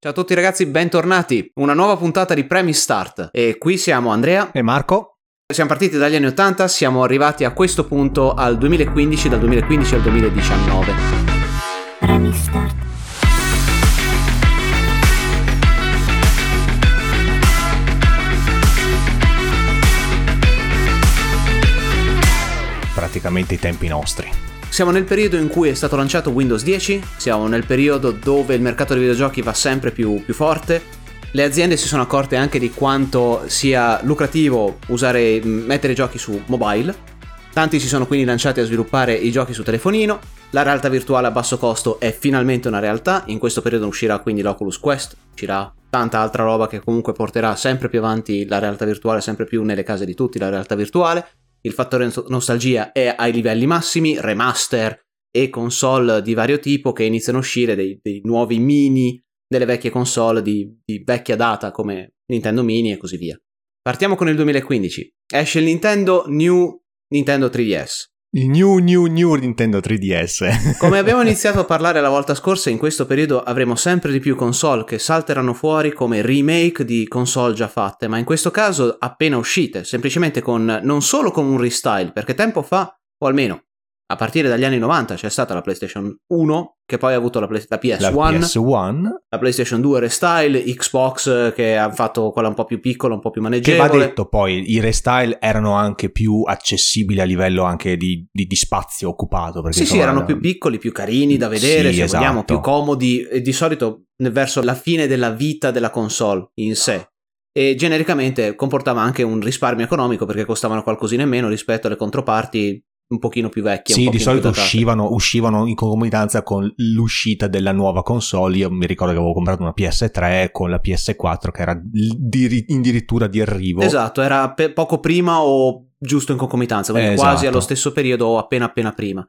Ciao a tutti ragazzi, bentornati. Una nuova puntata di Premi Start. E qui siamo Andrea e Marco. Siamo partiti dagli anni 80, siamo arrivati a questo punto al 2015, dal 2015 al 2019. Premi Start. Praticamente i tempi nostri. Siamo nel periodo in cui è stato lanciato Windows 10, siamo nel periodo dove il mercato dei videogiochi va sempre più, più forte, le aziende si sono accorte anche di quanto sia lucrativo usare, mettere giochi su mobile, tanti si sono quindi lanciati a sviluppare i giochi su telefonino, la realtà virtuale a basso costo è finalmente una realtà, in questo periodo uscirà quindi l'Oculus Quest, uscirà tanta altra roba che comunque porterà sempre più avanti la realtà virtuale, sempre più nelle case di tutti la realtà virtuale, il fattore nostalgia è ai livelli massimi, remaster e console di vario tipo che iniziano a uscire dei, dei nuovi mini delle vecchie console di, di vecchia data come Nintendo Mini e così via. Partiamo con il 2015. Esce il Nintendo New Nintendo 3DS. Il new new new Nintendo 3DS. Come abbiamo iniziato a parlare la volta scorsa, in questo periodo avremo sempre di più console che salteranno fuori come remake di console già fatte, ma in questo caso appena uscite, semplicemente con non solo con un restyle, perché tempo fa, o almeno a partire dagli anni 90 c'è stata la PlayStation 1, che poi ha avuto la, Play- la PS1, la PS1, la PlayStation 2 Restyle, Xbox che ha fatto quella un po' più piccola, un po' più maneggevole. Che va detto poi, i Restyle erano anche più accessibili a livello anche di, di, di spazio occupato. Sì, sì, erano più piccoli, più carini da vedere, sì, se esatto. vogliamo, più comodi, e di solito verso la fine della vita della console in sé e genericamente comportava anche un risparmio economico perché costavano qualcosina in meno rispetto alle controparti un pochino più vecchie. Sì, di solito uscivano, uscivano, in concomitanza con l'uscita della nuova console. Io mi ricordo che avevo comprato una PS3 con la PS4 che era addirittura di arrivo. Esatto, era pe- poco prima o giusto in concomitanza, quindi esatto. quasi allo stesso periodo o appena appena prima.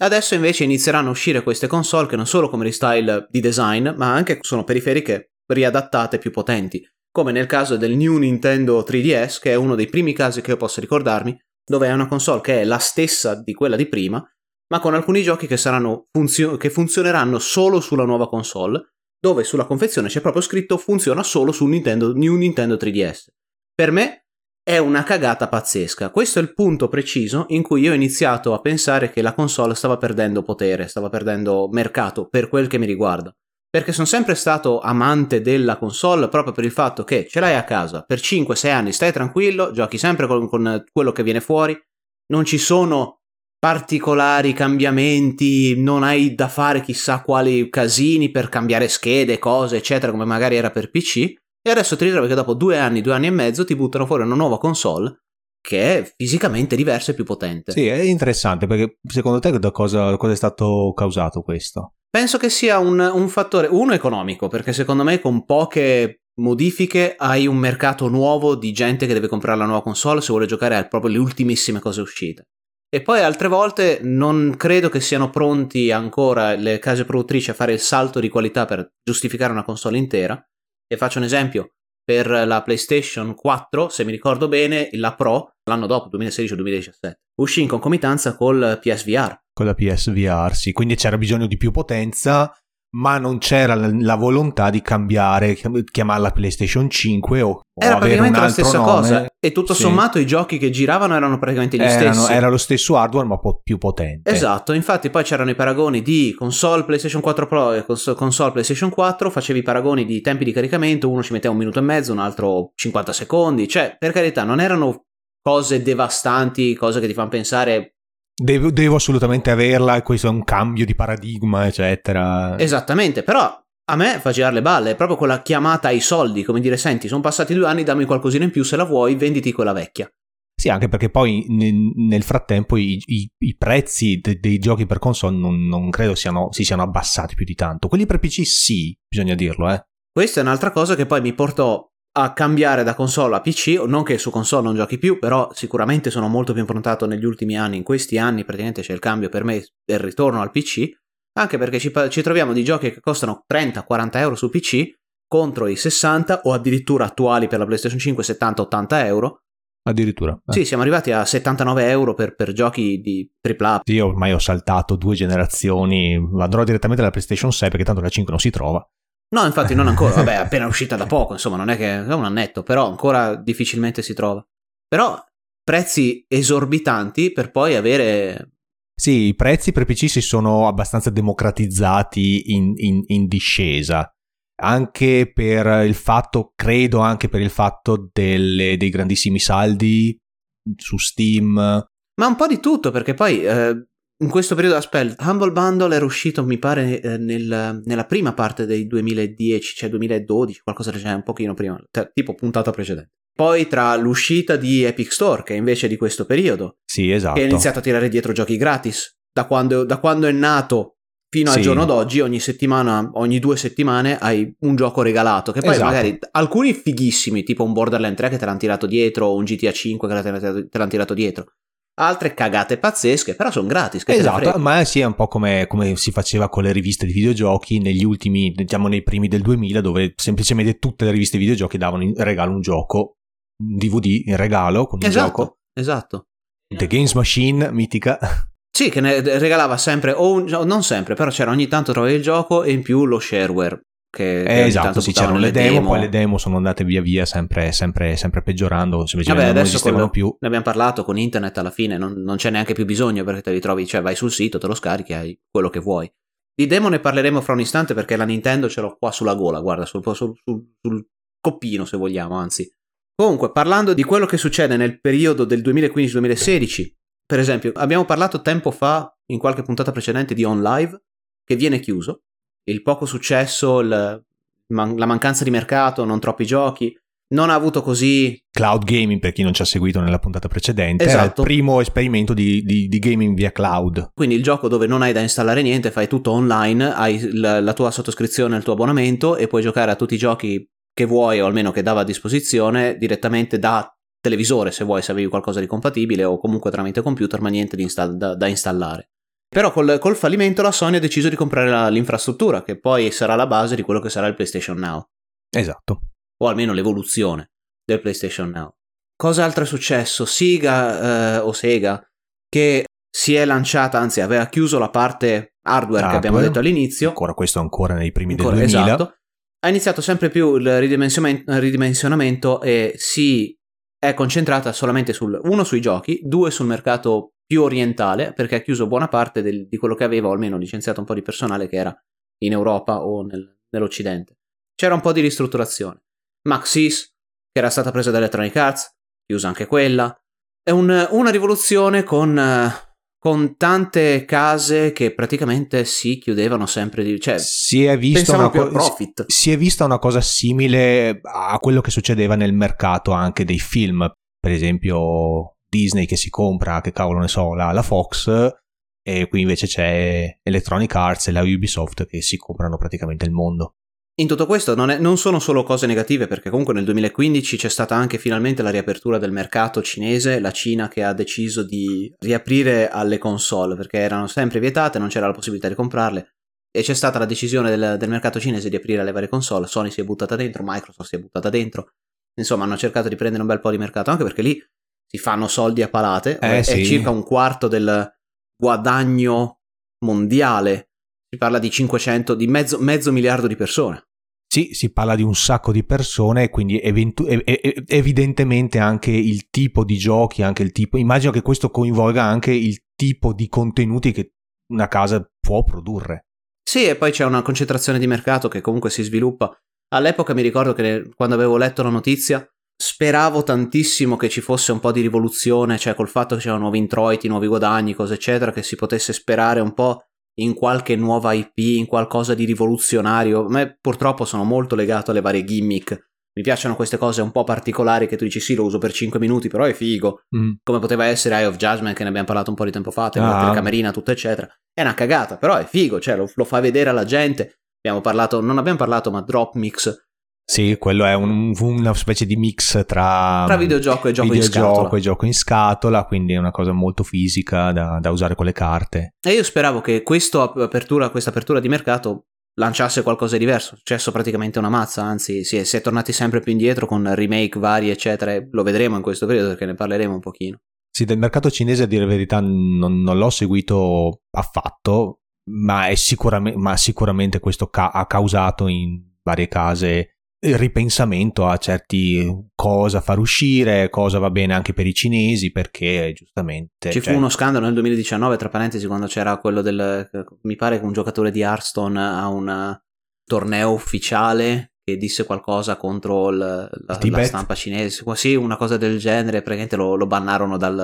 Adesso invece inizieranno a uscire queste console che non solo come restyle di design, ma anche sono periferiche riadattate più potenti, come nel caso del New Nintendo 3DS, che è uno dei primi casi che io posso ricordarmi, dove è una console che è la stessa di quella di prima, ma con alcuni giochi che, funzio- che funzioneranno solo sulla nuova console, dove sulla confezione c'è proprio scritto funziona solo su Nintendo, New Nintendo 3DS. Per me è una cagata pazzesca. Questo è il punto preciso in cui io ho iniziato a pensare che la console stava perdendo potere, stava perdendo mercato per quel che mi riguarda perché sono sempre stato amante della console proprio per il fatto che ce l'hai a casa per 5-6 anni, stai tranquillo, giochi sempre con, con, quello che viene fuori, non ci sono particolari cambiamenti, non hai da fare chissà quali casini per cambiare schede, cose, eccetera, come magari era per PC, e adesso ti ritrovi che dopo due anni, due anni e mezzo ti buttano fuori una nuova console che è fisicamente diversa e più potente. Sì, è interessante perché secondo te da cosa, cosa è stato causato questo? Penso che sia un, un fattore, uno economico, perché secondo me con poche modifiche hai un mercato nuovo di gente che deve comprare la nuova console se vuole giocare a proprio le ultimissime cose uscite. E poi altre volte non credo che siano pronti ancora le case produttrici a fare il salto di qualità per giustificare una console intera. E faccio un esempio, per la PlayStation 4, se mi ricordo bene, la Pro, l'anno dopo, 2016-2017, uscì in concomitanza col PSVR con la PSVR, sì, quindi c'era bisogno di più potenza, ma non c'era la, volontà di cambiare, chiamarla PlayStation 5 o, era o praticamente la stessa nome. cosa e tutto sì. sommato i giochi che giravano erano praticamente gli erano, stessi. Era lo stesso hardware ma po- più potente. Esatto, infatti poi c'erano i paragoni di console PlayStation 4 Pro e console PlayStation 4, facevi i paragoni di tempi di caricamento, uno ci metteva un minuto e mezzo, un altro 50 secondi, cioè per carità non erano cose devastanti, cose che ti fanno pensare Devo, devo, assolutamente averla, questo è un cambio di paradigma, eccetera. Esattamente, però a me fa girare le balle, è proprio quella chiamata ai soldi, come dire, senti, sono passati due anni, dammi qualcosina in più, se la vuoi, venditi quella vecchia. Sì, anche perché poi nel, frattempo i, i, i prezzi de, dei giochi per console non, non credo siano, si siano abbassati più di tanto. Quelli per PC sì, bisogna dirlo, eh. Questa è un'altra cosa che poi mi portò a cambiare da console a PC, non che su console non giochi più, però sicuramente sono molto più improntato negli ultimi anni, in questi anni praticamente c'è il cambio per me del ritorno al PC, anche perché ci, ci troviamo di giochi che costano 30-40 euro su PC contro i 60 o addirittura attuali per la PlayStation 5 70-80 euro. Addirittura. Eh. Sì, siamo arrivati a 79 euro per, per giochi di AAA. Io ormai ho saltato due generazioni, andrò direttamente alla PlayStation 6 perché tanto la 5 non si trova. No, infatti non ancora, vabbè, è appena uscita da poco, insomma, non è che è un annetto, però ancora difficilmente si trova. Però prezzi esorbitanti per poi avere... Sì, i prezzi per PC si sono abbastanza democratizzati in, in, in discesa anche per il fatto, credo anche per il fatto delle, dei grandissimi saldi su Steam. Ma un po' di tutto, perché poi eh, in questo periodo, aspetta, Humble Bundle era uscito, mi pare, eh, nel, nella prima parte del 2010, cioè 2012, qualcosa del genere, un pochino prima, t- tipo puntata precedente. Poi tra l'uscita di Epic Store, che è invece di questo periodo, sì, esatto. che ha iniziato a tirare dietro giochi gratis. Da quando, da quando è nato fino sì. al giorno d'oggi, ogni settimana, ogni due settimane hai un gioco regalato. Che poi esatto. magari alcuni fighissimi, tipo un Borderland 3 che te l'hanno tirato dietro, o un GTA 5 che te l'hanno tirato dietro altre cagate pazzesche, però sono gratis. esatto, ma sì, è un po' come, come, si faceva con le riviste di videogiochi negli ultimi, diciamo nei primi del 2000, dove semplicemente tutte le riviste di videogiochi davano in regalo un gioco, un DVD in regalo con un esatto, gioco. Esatto. The Games Machine, mitica. Sì, che ne regalava sempre, o un, non sempre, però c'era ogni tanto trovavi il gioco e in più lo shareware che, eh, esatto, sì, c'erano le demo, demo, poi le demo sono andate via via sempre, sempre, sempre peggiorando, semplicemente Vabbè, non esistevano più. Ne abbiamo parlato con internet alla fine, non, non, c'è neanche più bisogno perché te li trovi, cioè vai sul sito, te lo scarichi, hai quello che vuoi. Di demo ne parleremo fra un istante perché la Nintendo ce l'ho qua sulla gola, guarda, sul, sul, sul, sul coppino se vogliamo, anzi. Comunque, parlando di quello che succede nel periodo del 2015-2016, per esempio, abbiamo parlato tempo fa, in qualche puntata precedente, di On Live, che viene chiuso, il poco successo, il, man- la mancanza di mercato, non troppi giochi. Non ha avuto così. Cloud gaming, per chi non ci ha seguito nella puntata precedente, esatto. era il esatto. primo esperimento di, di, di, gaming via cloud. Quindi il gioco dove non hai da installare niente, fai tutto online, hai la, la tua sottoscrizione, il tuo abbonamento e puoi giocare a tutti i giochi che vuoi o almeno che dava a disposizione direttamente da televisore se vuoi, se avevi qualcosa di compatibile o comunque tramite computer, ma niente install- da, da installare. Però col, col, fallimento la Sony ha deciso di comprare la, l'infrastruttura, che poi sarà la base di quello che sarà il PlayStation Now. Esatto. O almeno l'evoluzione del PlayStation Now. Cosa altro è successo? Sega eh, o Sega, che si è lanciata, anzi aveva chiuso la parte hardware, hardware che abbiamo detto all'inizio. Ancora questo ancora nei primi ancora, del 2000. Esatto. Ha iniziato sempre più il ridimensionamento e si è concentrata solamente sul, uno sui giochi, due sul mercato più orientale perché ha chiuso buona parte del, di quello che aveva o almeno licenziato un po' di personale che era in Europa o nel, nell'Occidente. C'era un po' di ristrutturazione. Maxis, che era stata presa da Electronic Arts, chiusa anche quella. È un, una rivoluzione con, con, tante case che praticamente si chiudevano sempre di cioè si è vista una co- si è vista una cosa simile a quello che succedeva nel mercato anche dei film per esempio Disney che si compra, che cavolo ne so, la, la Fox, e qui invece c'è Electronic Arts e la Ubisoft che si comprano praticamente il mondo. In tutto questo non, è, non, sono solo cose negative, perché comunque nel 2015 c'è stata anche finalmente la riapertura del mercato cinese, la Cina che ha deciso di riaprire alle console, perché erano sempre vietate, non c'era la possibilità di comprarle, e c'è stata la decisione del, del mercato cinese di aprire alle varie console, Sony si è buttata dentro, Microsoft si è buttata dentro, insomma hanno cercato di prendere un bel po' di mercato, anche perché lì si fanno soldi a palate, eh, è sì. circa un quarto del guadagno mondiale. Si parla di 500, di mezzo, mezzo miliardo di persone. Sì, si parla di un sacco di persone, quindi eventu- evidentemente anche il tipo di giochi, anche il tipo. Immagino che questo coinvolga anche il tipo di contenuti che una casa può produrre. Sì, e poi c'è una concentrazione di mercato che comunque si sviluppa. All'epoca mi ricordo che quando avevo letto la notizia speravo tantissimo che ci fosse un po' di rivoluzione, cioè col fatto che c'erano nuovi introiti, nuovi guadagni, cose eccetera, che si potesse sperare un po' in qualche nuova IP, in qualcosa di rivoluzionario. A me purtroppo sono molto legato alle varie gimmick. Mi piacciono queste cose un po' particolari che tu dici sì, lo uso per 5 minuti, però è figo. Mm. Come poteva essere Eye of Judgment che ne abbiamo parlato un po' di tempo fa, la ah. telecamerina, tutto eccetera. È una cagata, però è figo, cioè lo, lo fa vedere alla gente. Abbiamo parlato, non abbiamo parlato, ma Drop Mix sì, quello è un, una specie di mix tra, tra videogioco e gioco videogioco in scatola. e gioco in scatola, quindi è una cosa molto fisica da, da usare con le carte. E io speravo che apertura, questa apertura di mercato lanciasse qualcosa di diverso. Successo praticamente una mazza, anzi si è, si è, tornati sempre più indietro con remake vari, eccetera. Lo vedremo in questo periodo perché ne parleremo un pochino. Sì, del mercato cinese a dire la verità non, non l'ho seguito affatto, ma, sicuramente, ma sicuramente questo ca- ha causato in varie case ripensamento a certi cosa far uscire, cosa va bene anche per i cinesi, perché giustamente... Ci cioè... fu uno scandalo nel 2019, tra parentesi, quando c'era quello del... mi pare che un giocatore di Hearthstone a un torneo ufficiale che disse qualcosa contro il, la, la, stampa cinese, sì, una cosa del genere, praticamente lo, lo bannarono dal,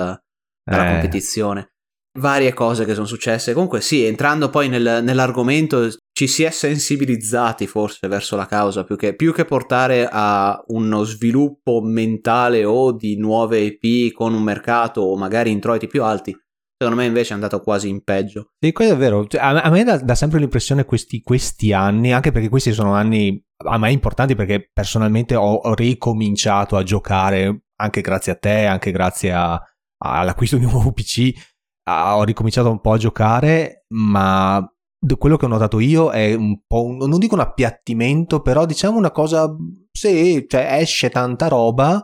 dalla eh. competizione varie cose che sono successe. Comunque, sì, entrando poi nel, nell'argomento, ci si è sensibilizzati forse verso la causa più che, più che, portare a uno sviluppo mentale o di nuove IP con un mercato o magari introiti più alti. Secondo me invece è andato quasi in peggio. Sì, questo è vero. Cioè, a, me dà, sempre l'impressione questi, questi anni, anche perché questi sono anni a me importanti perché personalmente ho, ho ricominciato a giocare anche grazie a te, anche grazie a, all'acquisto di un nuovo PC ho ricominciato un po' a giocare, ma quello che ho notato io è un po', un, non dico un appiattimento, però diciamo una cosa, sì, cioè esce tanta roba,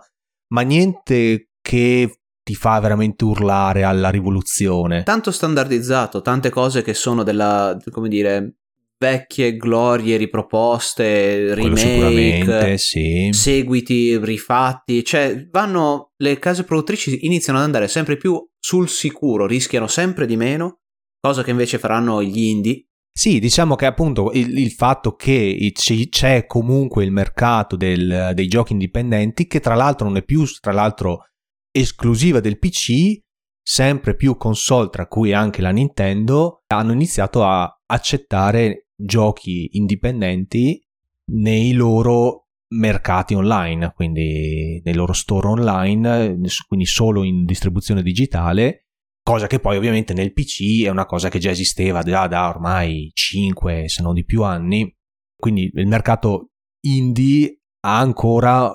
ma niente che ti fa veramente urlare alla rivoluzione. Tanto standardizzato, tante cose che sono della, come dire, vecchie glorie riproposte, remake, sì. seguiti rifatti, cioè vanno le case produttrici iniziano ad andare sempre più sul sicuro, rischiano sempre di meno, cosa che invece faranno gli indie. Sì, diciamo che appunto il, il fatto che c'è comunque il mercato del, dei giochi indipendenti, che tra l'altro non è più tra l'altro esclusiva del PC, sempre più console, tra cui anche la Nintendo, hanno iniziato a accettare giochi indipendenti nei loro mercati online, quindi nei loro store online, quindi solo in distribuzione digitale, cosa che poi ovviamente nel PC è una cosa che già esisteva già da ormai 5 se non di più anni, quindi il mercato indie ha ancora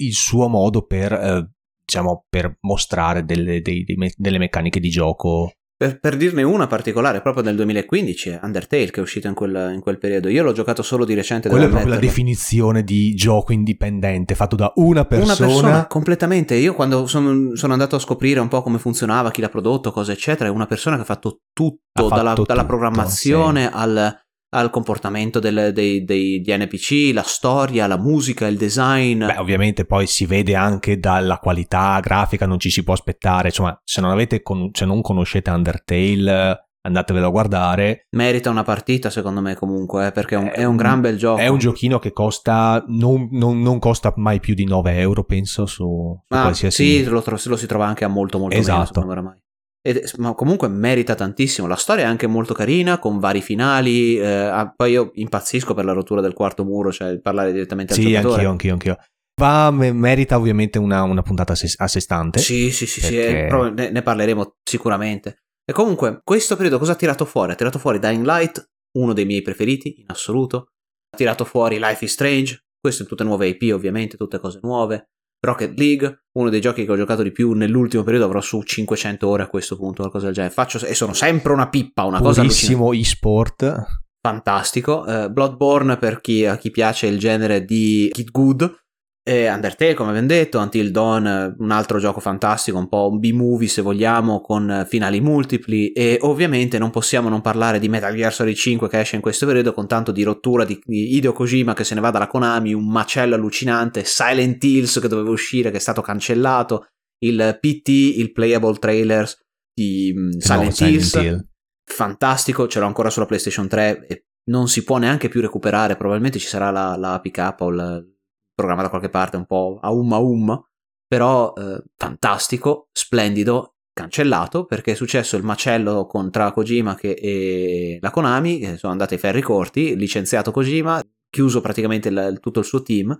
il suo modo per, eh, diciamo, per mostrare delle, dei, dei, delle meccaniche di gioco per, per, dirne una particolare, proprio nel 2015, Undertale che è uscito in quel, in quel periodo. Io l'ho giocato solo di recente. Quella è proprio metterlo. la definizione di gioco indipendente, fatto da una persona. Una persona, completamente. Io quando sono, sono, andato a scoprire un po' come funzionava, chi l'ha prodotto, cosa eccetera, è una persona che ha fatto tutto, ha fatto dalla, tutto, dalla, programmazione sì. al al comportamento del, dei, dei, degli NPC, la storia, la musica, il design. Beh, ovviamente poi si vede anche dalla qualità grafica, non ci si può aspettare. Insomma, se non, avete con, se non conoscete Undertale, andatevelo a guardare. Merita una partita, secondo me, comunque, eh, perché è un, è un, gran bel gioco. È un giochino che costa, non, non, non costa mai più di 9 euro, penso, su, su ah, qualsiasi... Sì, lo, lo, si trova anche a molto, molto esatto. meno, oramai. Ed, ma comunque merita tantissimo. La storia è anche molto carina, con vari finali. Eh, ah, poi io impazzisco per la rottura del quarto muro, cioè parlare direttamente al sì, giocatore. Sì, anch'io, anch'io, anch'io. Va, merita ovviamente una, una puntata a sé stante. Sì, sì, sì, perché... sì ne, ne, parleremo sicuramente. E comunque, questo periodo cosa ha tirato fuori? Ha tirato fuori Dying Light, uno dei miei preferiti in assoluto. Ha tirato fuori Life is Strange, queste tutte nuove IP ovviamente, tutte cose nuove. Rocket League, uno dei giochi che ho giocato di più nell'ultimo periodo, avrò su 500 ore a questo punto, qualcosa del genere. Faccio, e sono sempre una pippa, una Purissimo cosa Purissimo e-sport. Fantastico. Uh, Bloodborne per chi, a chi piace il genere di Kid Good e Undertale, come abbiamo detto, Until Dawn, un altro gioco fantastico, un po' un B-movie se vogliamo, con finali multipli. E ovviamente non possiamo non parlare di Metal Gear Solid 5 che esce in questo periodo con tanto di rottura di, Hideo Kojima che se ne va dalla Konami, un macello allucinante, Silent Hills che doveva uscire che è stato cancellato, il PT, il Playable Trailers di mm, Silent, no, Hills, Silent fantastico, ce l'ho ancora sulla PlayStation 3 e non si può neanche più recuperare, probabilmente ci sarà la, la APK o il programma da qualche parte un po' a um a um, però eh, fantastico, splendido, cancellato perché è successo il macello con tra Kojima che, e la Konami, che sono andati ai ferri corti, licenziato Kojima, chiuso praticamente il, tutto il suo team.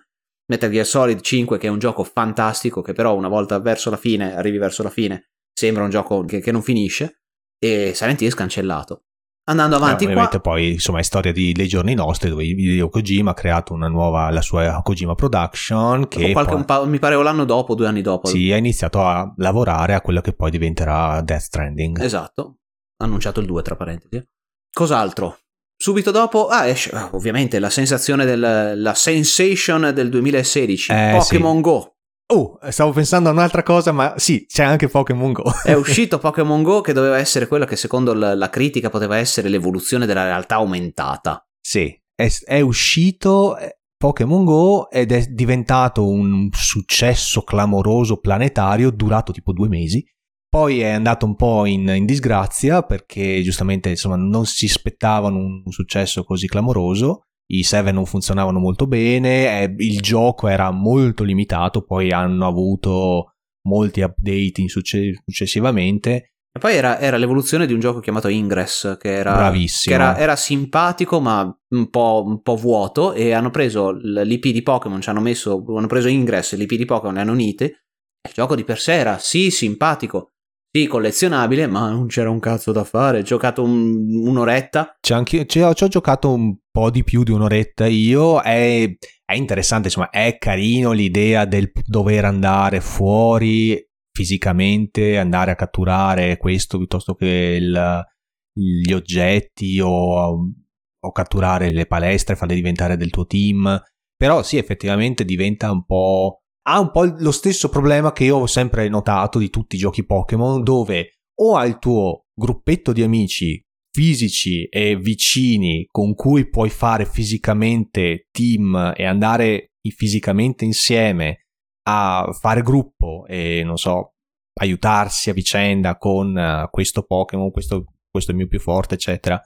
Metal Gear Solid 5 che è un gioco fantastico che però una volta verso la fine, arrivi verso la fine, sembra un gioco che, che non finisce e Silent Hill cancellato. Andando avanti, eh, qua... poi insomma è storia di, dei giorni nostri dove Hideo Kojima ha creato una nuova, la sua Kojima Production che qualche, poi, mi pare l'anno dopo, due anni dopo. Sì, ha iniziato a lavorare a quello che poi diventerà Death Stranding. Esatto, annunciato il 2 tra parentesi. Cos'altro? Subito dopo, ah, esce, ovviamente la sensazione del, la sensation del 2016, eh, Pokémon sì. Go. Oh, stavo pensando a un'altra cosa, ma sì, c'è anche Pokémon Go. è uscito Pokémon Go che doveva essere quello che secondo la critica poteva essere l'evoluzione della realtà aumentata. Sì, è, è uscito, Pokémon Go ed è diventato un successo clamoroso planetario durato tipo due mesi. Poi è andato un po' in, in disgrazia perché giustamente insomma, non si aspettavano un successo così clamoroso i 7 non funzionavano molto bene, eh, il gioco era molto limitato, poi hanno avuto molti update succe- successivamente. E poi era, era, l'evoluzione di un gioco chiamato Ingress, che era, che era, era simpatico ma un po', un po', vuoto, e hanno preso l'IP di Pokémon, ci hanno messo, hanno preso Ingress e l'IP di Pokémon, le hanno unite, il gioco di per sé era sì simpatico, sì, collezionabile, ma non c'era un cazzo da fare. Ho giocato un, un'oretta. C'è anche, ci ho giocato un po' di più di un'oretta io. È, è interessante, insomma, è carino l'idea del dover andare fuori fisicamente, andare a catturare questo piuttosto che il, gli oggetti o, o catturare le palestre, farle diventare del tuo team. Però sì, effettivamente diventa un po' ha un po' lo stesso problema che io ho sempre notato di tutti i giochi Pokémon, dove o hai il tuo gruppetto di amici fisici e vicini con cui puoi fare fisicamente team e andare fisicamente insieme a fare gruppo e non so, aiutarsi a vicenda con uh, questo Pokémon, questo, questo è il mio più forte, eccetera.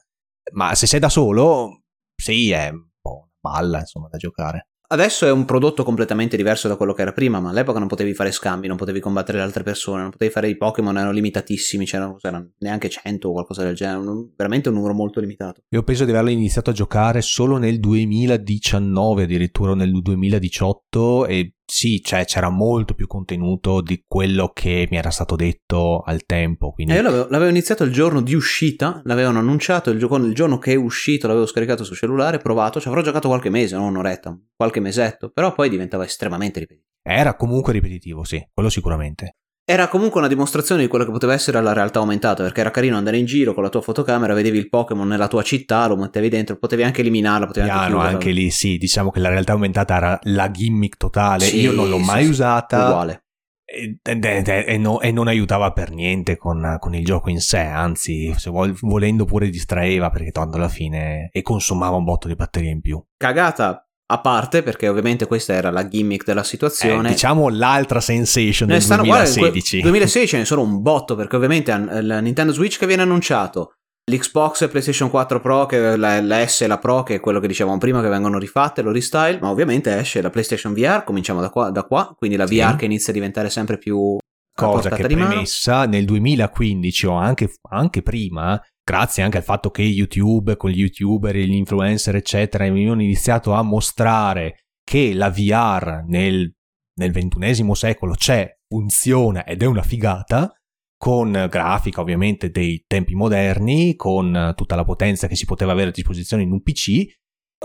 Ma se sei da solo, sì, è un po' una balla, insomma, da giocare. Adesso è un prodotto completamente diverso da quello che era prima, ma all'epoca non potevi fare scambi, non potevi combattere le altre persone, non potevi fare i Pokémon, erano limitatissimi, c'erano, c'erano neanche 100 o qualcosa del genere, un, veramente un numero molto limitato. Io penso di averlo iniziato a giocare solo nel 2019, addirittura nel 2018 e sì, cioè c'era molto più contenuto di quello che mi era stato detto al tempo. Quindi... Eh, io l'avevo, l'avevo, iniziato il giorno di uscita, l'avevano annunciato, il, gioco, il giorno che è uscito l'avevo scaricato sul cellulare, provato, ci avrò giocato qualche mese, non un'oretta, qualche mesetto, però poi diventava estremamente ripetitivo. Era comunque ripetitivo, sì, quello sicuramente. Era comunque una dimostrazione di quello che poteva essere la realtà aumentata, perché era carino andare in giro con la tua fotocamera, vedevi il Pokémon nella tua città, lo mettevi dentro, potevi anche eliminarlo, potevi Piano, anche chiuderlo. anche lì sì, diciamo che la realtà aumentata era la gimmick totale, sì, io non l'ho sì, mai sì, usata. Uguale. E, e, e, no, e, non aiutava per niente con, con, il gioco in sé, anzi, se vol, volendo pure distraeva perché tanto alla fine e consumava un botto di batteria in più. Cagata a parte perché ovviamente questa era la gimmick della situazione. Eh, diciamo l'altra sensation del stanno, 2016. Guarda, 2016 ce ne sono un botto perché ovviamente il Nintendo Switch che viene annunciato, l'Xbox e PlayStation 4 Pro, che la, la, S e la Pro, che è quello che dicevamo prima, che vengono rifatte, lo restyle, ma ovviamente esce la PlayStation VR, cominciamo da qua, da qua quindi la sì. VR che inizia a diventare sempre più... Cosa che premessa nel 2015 o anche, anche prima grazie anche al fatto che YouTube, con gli youtuber, gli influencer, eccetera, hanno iniziato a mostrare che la VR nel, nel ventunesimo secolo c'è, funziona ed è una figata, con grafica ovviamente dei tempi moderni, con tutta la potenza che si poteva avere a disposizione in un PC,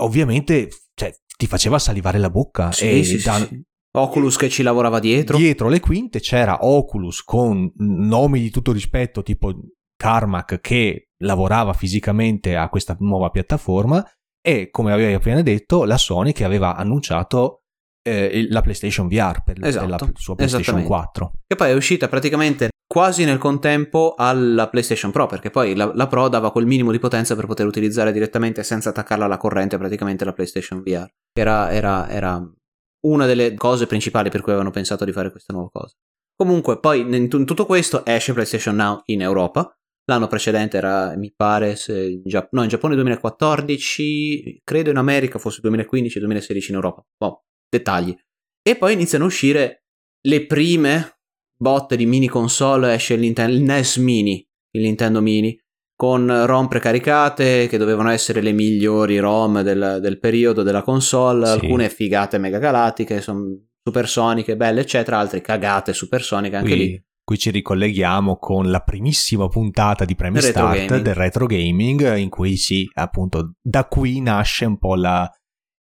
ovviamente cioè, ti faceva salivare la bocca. Sì, e sì, da... sì. Oculus che ci lavorava dietro. Dietro le quinte c'era Oculus con nomi di tutto rispetto, tipo Carmack che lavorava fisicamente a questa nuova piattaforma e come avevi appena detto la Sony che aveva annunciato eh, la PlayStation VR per, esatto, la sua PlayStation 4 che poi è uscita praticamente quasi nel contempo alla PlayStation Pro perché poi la, la, Pro dava quel minimo di potenza per poter utilizzare direttamente senza attaccarla alla corrente praticamente la PlayStation VR era, era, era una delle cose principali per cui avevano pensato di fare questa nuova cosa. Comunque poi in tutto questo esce PlayStation Now in Europa L'anno precedente era, mi pare, in, Gia- no, in Giappone 2014, credo in America fosse 2015-2016 in Europa. Boh, dettagli. E poi iniziano a uscire le prime botte di mini console, esce il, Nintendo, il NES Mini, il Nintendo Mini, con ROM precaricate che dovevano essere le migliori ROM del, del periodo della console, sì. alcune figate mega galattiche, supersoniche, belle, eccetera, altre cagate supersoniche anche Qui. lì Qui ci ricolleghiamo con la primissima puntata di Premi Start gaming. del retro gaming, in cui sì, appunto, da qui nasce un po' la,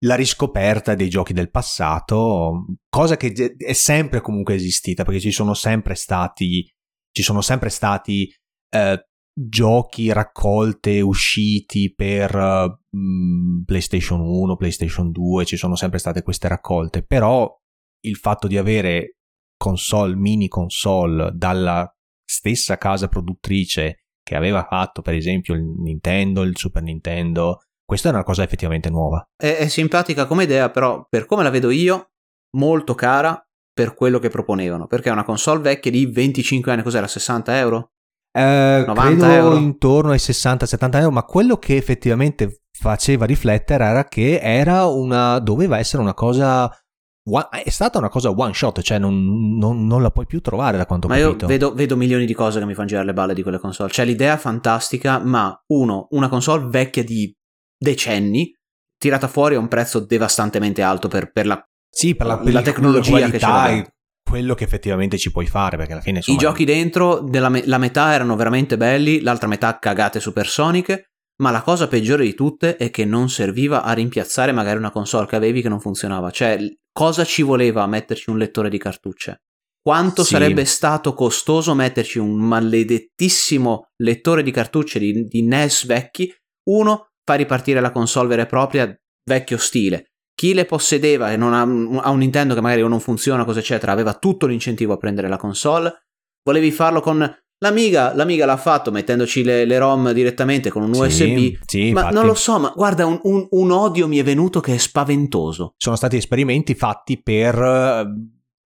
la riscoperta dei giochi del passato, cosa che è sempre comunque esistita, perché ci sono sempre stati, ci sono sempre stati eh, giochi, raccolte, usciti per uh, PlayStation 1, PlayStation 2, ci sono sempre state queste raccolte, però il fatto di avere console, mini console dalla stessa casa produttrice che aveva fatto per esempio il Nintendo, il Super Nintendo, questa è una cosa effettivamente nuova. È, è simpatica come idea, però per come la vedo io, molto cara per quello che proponevano, perché è una console vecchia di 25 anni, cos'era, 60 euro? Eh, 90 euro? intorno ai 60-70 euro, ma quello che effettivamente faceva riflettere era che era una, doveva essere una cosa è stata una cosa one shot, cioè non, non, non, la puoi più trovare da quanto ho ma capito. io vedo, vedo, milioni di cose che mi fanno girare le balle di quelle console. Cioè l'idea fantastica, ma uno, una console vecchia di decenni, tirata fuori a un prezzo devastantemente alto per, per la, sì, per la, per la tecnologia che c'è quello che effettivamente ci puoi fare perché alla fine insomma, i giochi dentro della me- la metà erano veramente belli l'altra metà cagate supersoniche ma la cosa peggiore di tutte è che non serviva a rimpiazzare magari una console che avevi che non funzionava cioè cosa ci voleva metterci un lettore di cartucce quanto sì. sarebbe stato costoso metterci un maledettissimo lettore di cartucce di, di NES vecchi uno fa ripartire la console vera e propria vecchio stile chi le possedeva e non ha, ha un Nintendo che magari non funziona, cosa eccetera, aveva tutto l'incentivo a prendere la console. Volevi farlo con l'Amiga, l'Amiga l'ha fatto mettendoci le, le ROM direttamente con un USB. Sì, ma infatti. non lo so, ma guarda, un, un, un, odio mi è venuto che è spaventoso. Sono stati esperimenti fatti per eh,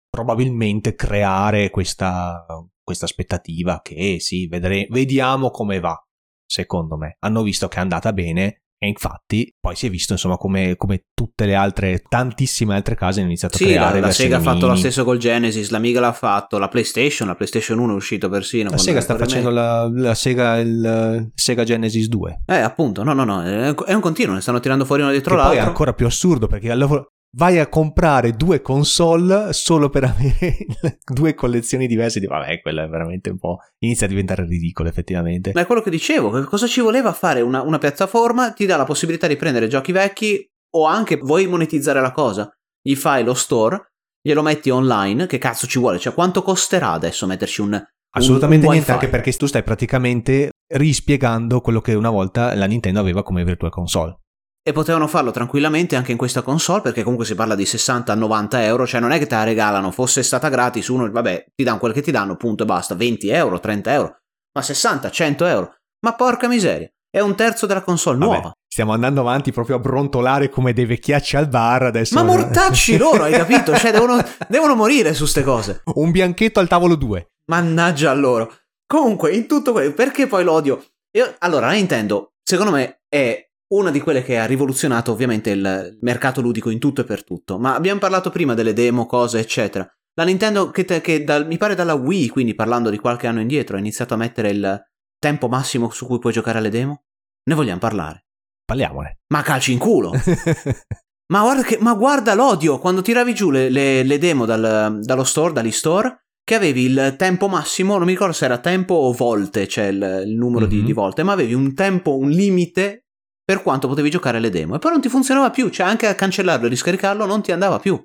probabilmente creare questa, questa aspettativa che sì, vedremo, vediamo come va. Secondo me hanno visto che è andata bene e infatti poi si è visto insomma come, come tutte le altre, tantissime altre case hanno iniziato sì, a creare. La, la Sega ha fatto lo stesso col Genesis, l'Amiga l'ha fatto, la PlayStation, la PlayStation 1 è uscito persino. La Sega sta facendo la, la, Sega, il Sega Genesis 2. Eh appunto, no no no, è un continuo, ne stanno tirando fuori uno dietro che l'altro. Poi è ancora più assurdo perché vai a comprare due console solo per avere due collezioni diverse di vabbè quella è veramente un po' inizia a diventare ridicolo effettivamente. Ma è quello che dicevo cosa ci voleva fare una, una piattaforma ti dà la possibilità di prendere giochi vecchi o anche vuoi monetizzare la cosa. Gli fai lo store glielo metti online che cazzo ci vuole? Cioè quanto costerà adesso metterci un assolutamente un, niente anche perché tu stai praticamente rispiegando quello che una volta la Nintendo aveva come virtual console e potevano farlo tranquillamente anche in questa console perché comunque si parla di 60-90 euro, cioè non è che te la regalano, fosse stata gratis, uno, vabbè, ti danno quel che ti danno, punto e basta, 20 euro, 30 euro, ma 60-100 euro, ma porca miseria, è un terzo della console vabbè, nuova. Stiamo andando avanti proprio a brontolare come dei vecchiacci al bar adesso. Ma mortacci loro, hai capito? Cioè devono, devono morire su ste cose. Un bianchetto al tavolo 2. Mannaggia a loro. Comunque, in tutto questo, perché poi l'odio? Io, allora, la Nintendo, secondo me, è una di quelle che ha rivoluzionato ovviamente il mercato ludico in tutto e per tutto, ma abbiamo parlato prima delle demo, cose, eccetera. La Nintendo che, te, che dal, mi pare dalla Wii, quindi parlando di qualche anno indietro, ha iniziato a mettere il tempo massimo su cui puoi giocare alle demo? Ne vogliamo parlare? Parliamone. Ma calci in culo! ma, guarda che, ma, guarda l'odio quando tiravi giù le, le, le demo dal, dallo store, dagli store, che avevi il tempo massimo, non mi ricordo se era tempo o volte, cioè il, il numero mm-hmm. di, di volte, ma avevi un tempo, un limite per quanto potevi giocare alle demo. E poi non ti funzionava più, cioè anche a cancellarlo e riscaricarlo non ti andava più.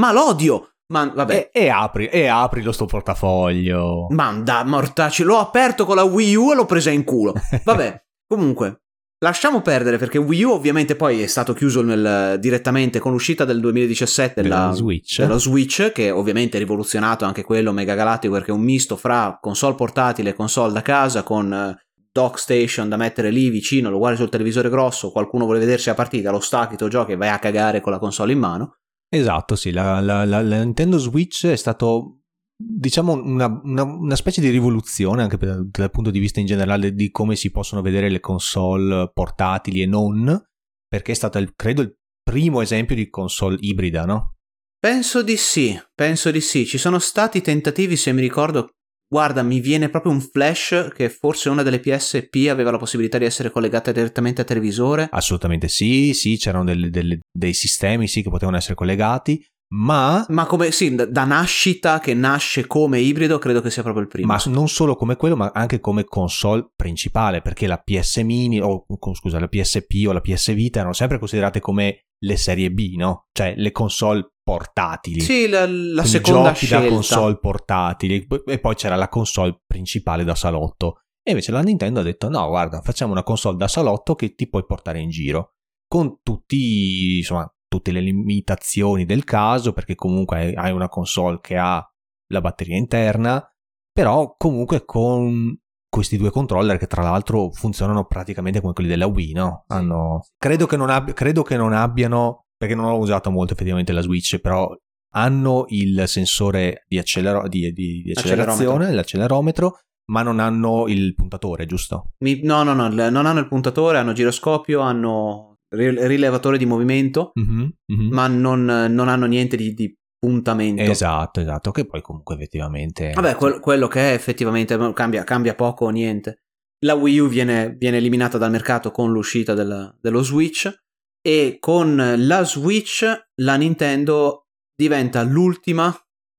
Ma l'odio! Ma vabbè. E, e apri, e apri lo sto portafoglio. Manda, mortacci, l'ho aperto con la Wii U e l'ho presa in culo. Vabbè, comunque, lasciamo perdere perché Wii U ovviamente poi è stato chiuso nel, direttamente con l'uscita del 2017 della, Switch. dello Switch, che ovviamente è rivoluzionato anche quello mega galattico perché è un misto fra console portatile e console da casa con dock station da mettere lì vicino, lo guardi sul televisore grosso, qualcuno vuole vedersi la partita, lo stacchi, tu giochi e vai a cagare con la console in mano. Esatto, sì, la, la, la, la Nintendo Switch è stato diciamo una, una, una, specie di rivoluzione anche per, dal punto di vista in generale di come si possono vedere le console portatili e non, perché è stato il, credo il primo esempio di console ibrida, no? Penso di sì, penso di sì. Ci sono stati tentativi, se mi ricordo, Guarda, mi viene proprio un flash che forse una delle PSP aveva la possibilità di essere collegata direttamente a televisore. Assolutamente sì, sì, c'erano delle, delle, dei sistemi sì che potevano essere collegati, ma... Ma come, sì, da nascita che nasce come ibrido credo che sia proprio il primo. Ma non solo come quello, ma anche come console principale, perché la PS Mini, o scusa, la PSP o la PS Vita erano sempre considerate come le serie B, no? Cioè le console portatili. Sì, la, la seconda giochi scelta. da console portatili e poi c'era la console principale da salotto. E invece la Nintendo ha detto no, guarda, facciamo una console da salotto che ti puoi portare in giro con tutti, insomma, tutte le limitazioni del caso, perché comunque hai una console che ha la batteria interna, però comunque con, questi due controller che tra l'altro funzionano praticamente come quelli della Wii, no? Hanno... Credo, che non abbia... Credo che non abbiano, perché non ho usato molto effettivamente la Switch, però hanno il sensore di, accelero... di, di, di accelerazione, l'accelerometro, ma non hanno il puntatore, giusto? Mi... No, no, no, non hanno il puntatore, hanno giroscopio, hanno rilevatore di movimento, mm-hmm, mm-hmm. ma non, non, hanno niente di, di puntamento. Esatto, esatto, che poi comunque effettivamente... Vabbè, que- quello che è effettivamente cambia, cambia poco o niente. La Wii U viene, viene eliminata dal mercato con l'uscita del, dello Switch e con la Switch la Nintendo diventa l'ultima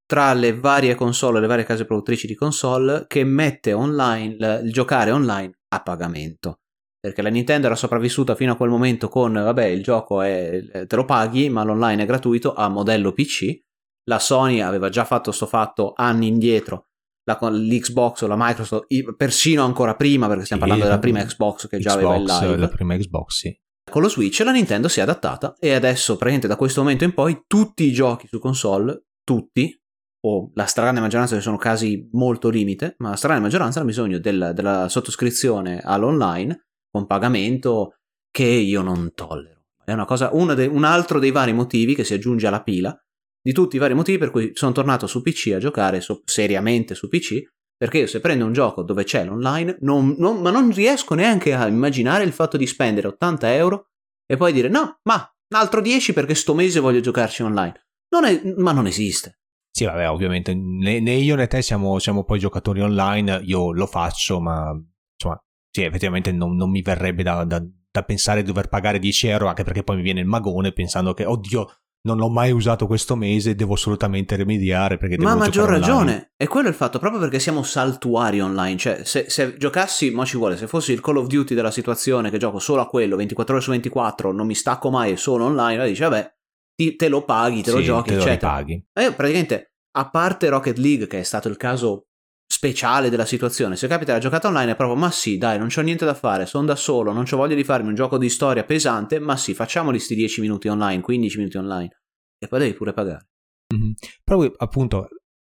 tra le varie console, le varie case produttrici di console che mette online il giocare online a pagamento. Perché la Nintendo era sopravvissuta fino a quel momento con, vabbè, il gioco è, te lo paghi, ma l'online è gratuito a modello PC la Sony aveva già fatto sto fatto anni indietro, la, l'Xbox o la Microsoft, persino ancora prima, perché stiamo parlando della prima Xbox che già Xbox, aveva il live. La prima Xbox, sì. Con lo Switch la Nintendo si è adattata e adesso, praticamente da questo momento in poi, tutti i giochi su console, tutti, o la stragrande maggioranza, che sono casi molto limite, ma la stragrande maggioranza hanno bisogno del, della sottoscrizione all'online con pagamento che io non tollero. È una cosa, de, un altro dei vari motivi che si aggiunge alla pila di tutti i vari motivi per cui sono tornato su PC a giocare so- seriamente su PC, perché io se prendo un gioco dove c'è l'online, non, non, ma non riesco neanche a immaginare il fatto di spendere 80 euro e poi dire no, ma un altro 10 perché sto mese voglio giocarci online. Non è, ma non esiste. Sì, vabbè, ovviamente né, né io né te siamo, siamo, poi giocatori online, io lo faccio, ma insomma, sì, effettivamente non, non mi verrebbe da, da, da, pensare di dover pagare 10 euro, anche perché poi mi viene il magone pensando che, oddio, non l'ho mai usato questo mese, devo assolutamente rimediare perché Ma ha maggior ragione, e quello è il fatto, proprio perché siamo saltuari online, cioè se, se, giocassi, mo ci vuole, se fossi il Call of Duty della situazione che gioco solo a quello, 24 ore su 24, non mi stacco mai e sono online, allora dici vabbè, ti, te lo paghi, te sì, lo giochi, te eccetera. Lo ripaghi. E io praticamente, a parte Rocket League, che è stato il caso speciale della situazione, se capita la giocata online è proprio ma sì, dai, non c'ho niente da fare, sono da solo, non ho voglia di farmi un gioco di storia pesante, ma sì, facciamoli sti 10 minuti online, 15 minuti online e poi devi pure pagare. Mm-hmm. Proprio appunto,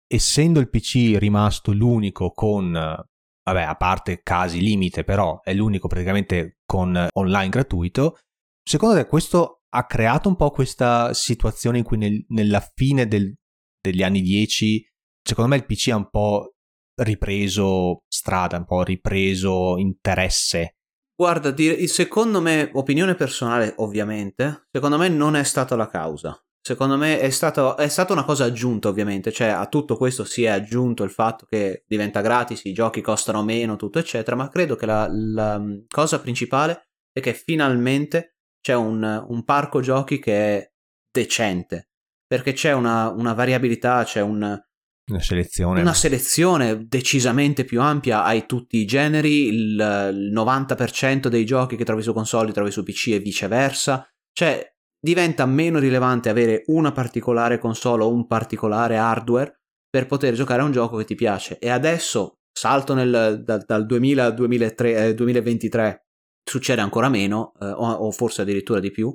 essendo il PC rimasto l'unico con, vabbè, a parte casi limite, però è l'unico praticamente con online gratuito, secondo te questo ha creato un po' questa situazione in cui nel, nella fine del, degli anni 10, secondo me il PC ha un po' ripreso strada, un po' ripreso interesse Guarda, secondo me, opinione personale ovviamente, secondo me non è stata la causa. Secondo me è, stato, è stata una cosa aggiunta ovviamente, cioè a tutto questo si è aggiunto il fatto che diventa gratis, i giochi costano meno, tutto eccetera, ma credo che la, la mm, cosa principale è che finalmente c'è un, un, parco giochi che è decente, perché c'è una, una variabilità, c'è un, una selezione. Una selezione decisamente più ampia, hai tutti i generi, il, il 90% dei giochi che trovi su console li trovi su PC e viceversa, cioè diventa meno rilevante avere una particolare console o un particolare hardware per poter giocare a un gioco che ti piace. E adesso, salto nel, dal, dal 2000 al 2003, eh, 2023, succede ancora meno, eh, o, o, forse addirittura di più,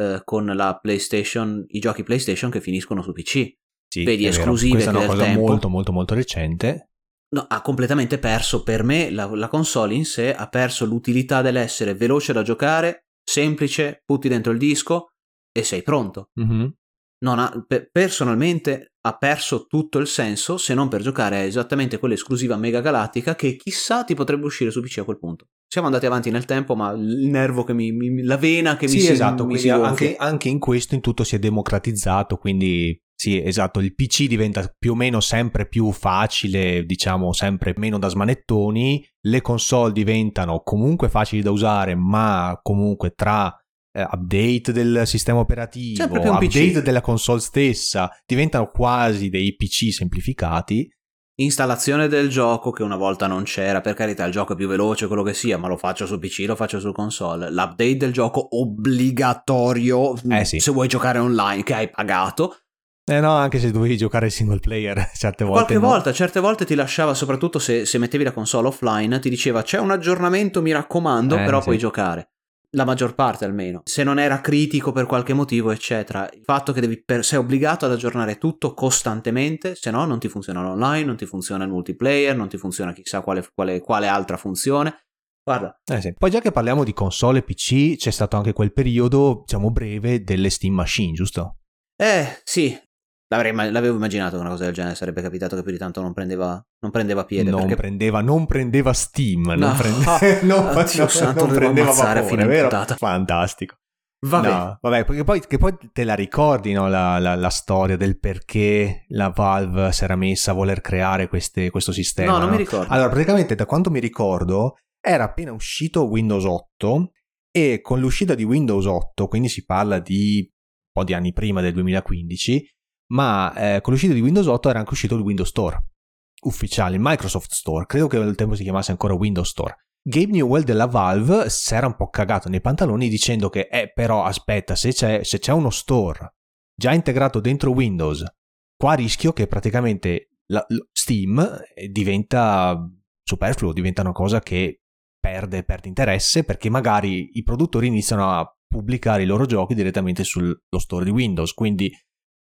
eh, con la PlayStation, i giochi PlayStation che finiscono su PC. Sì, Vedi esclusive Questa è una cosa tempo. molto molto molto recente. No, ha completamente perso per me la, la console in sé, ha perso l'utilità dell'essere veloce da giocare, semplice, butti dentro il disco, e sei pronto. Mm-hmm. Ha, pe- personalmente ha perso tutto il senso se non per giocare a esattamente quell'esclusiva mega galattica che chissà ti potrebbe uscire su PC a quel punto. Siamo andati avanti nel tempo, ma il nervo che mi, mi la vena che sì, mi si esatto, mi si anche, anche in questo in tutto si è democratizzato, quindi sì, esatto, il PC diventa più o meno sempre più facile, diciamo sempre meno da smanettoni, le console diventano comunque facili da usare, ma comunque tra eh, update del sistema operativo, update PC. della console stessa, diventano quasi dei PC semplificati. Installazione del gioco che una volta non c'era, per carità il gioco è più veloce, quello che sia, ma lo faccio su PC, lo faccio su console. L'update del gioco obbligatorio eh sì. se vuoi giocare online che hai pagato. Eh no, anche se dovevi giocare single player certe volte. Qualche no. volta, certe volte ti lasciava, soprattutto se, se, mettevi la console offline, ti diceva c'è un aggiornamento, mi raccomando, eh, però sì. puoi giocare. la maggior parte almeno, se non era critico per qualche motivo, eccetera. Il fatto che devi per, sei obbligato ad aggiornare tutto costantemente, se no non ti funziona l'online, non ti funziona il multiplayer, non ti funziona chissà quale, quale, quale altra funzione. Guarda. Eh sì. Poi già che parliamo di console e PC, c'è stato anche quel periodo, diciamo breve, delle Steam Machine, giusto? Eh, sì, l'avevo immaginato che una cosa del genere sarebbe capitato che più di tanto non prendeva, non prendeva piede. Non, perché... prendeva, non prendeva Steam, no. non, prende... non, Oddio, santo, non prendeva vapore, vero? Fantastico. Vabbè. No, vabbè, perché poi, poi, te la ricordi no, la, la, la, storia del perché la Valve si era messa a voler creare queste, questo sistema? No, non mi ricordo. Allora, praticamente da quanto mi ricordo era appena uscito Windows 8 e con l'uscita di Windows 8, quindi si parla di un po' di anni prima del 2015, ma eh, con l'uscita di Windows 8 era anche uscito il Windows Store ufficiale, il Microsoft Store, credo che al tempo si chiamasse ancora Windows Store. Gabe Newell della Valve si era un po' cagato nei pantaloni dicendo che, eh, però aspetta, se c'è, se c'è uno store già integrato dentro Windows, qua rischio che praticamente la, Steam eh, diventa superfluo, diventa una cosa che perde, perde interesse perché magari i produttori iniziano a pubblicare i loro giochi direttamente sullo store di Windows, quindi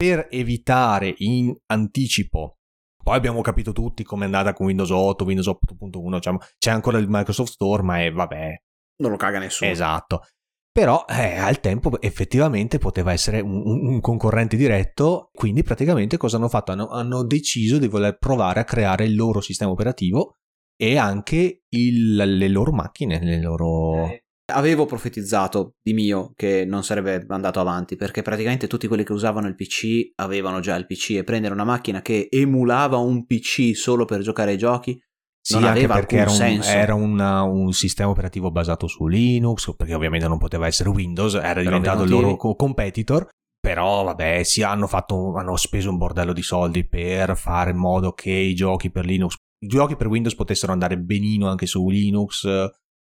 per evitare in anticipo poi abbiamo capito tutti com'è andata con Windows 8, Windows 8.1, diciamo, c'è ancora il Microsoft Store, ma è vabbè. Non lo caga nessuno. Esatto. Però eh, al tempo effettivamente poteva essere un, un, concorrente diretto, quindi praticamente cosa hanno fatto? Hanno, hanno, deciso di voler provare a creare il loro sistema operativo e anche il, le loro macchine, le loro... Eh, avevo profetizzato di mio che non sarebbe andato avanti perché praticamente tutti quelli che usavano il PC avevano già il PC e prendere una macchina che emulava un PC solo per giocare ai giochi sì, non aveva perché era, un, era una, un, sistema operativo basato su Linux, perché ovviamente non poteva essere Windows, era per diventato il loro competitor. Però, vabbè, sì, hanno, fatto, hanno speso un bordello di soldi per fare in modo che i giochi per Linux, i giochi per Windows potessero andare benino anche su Linux.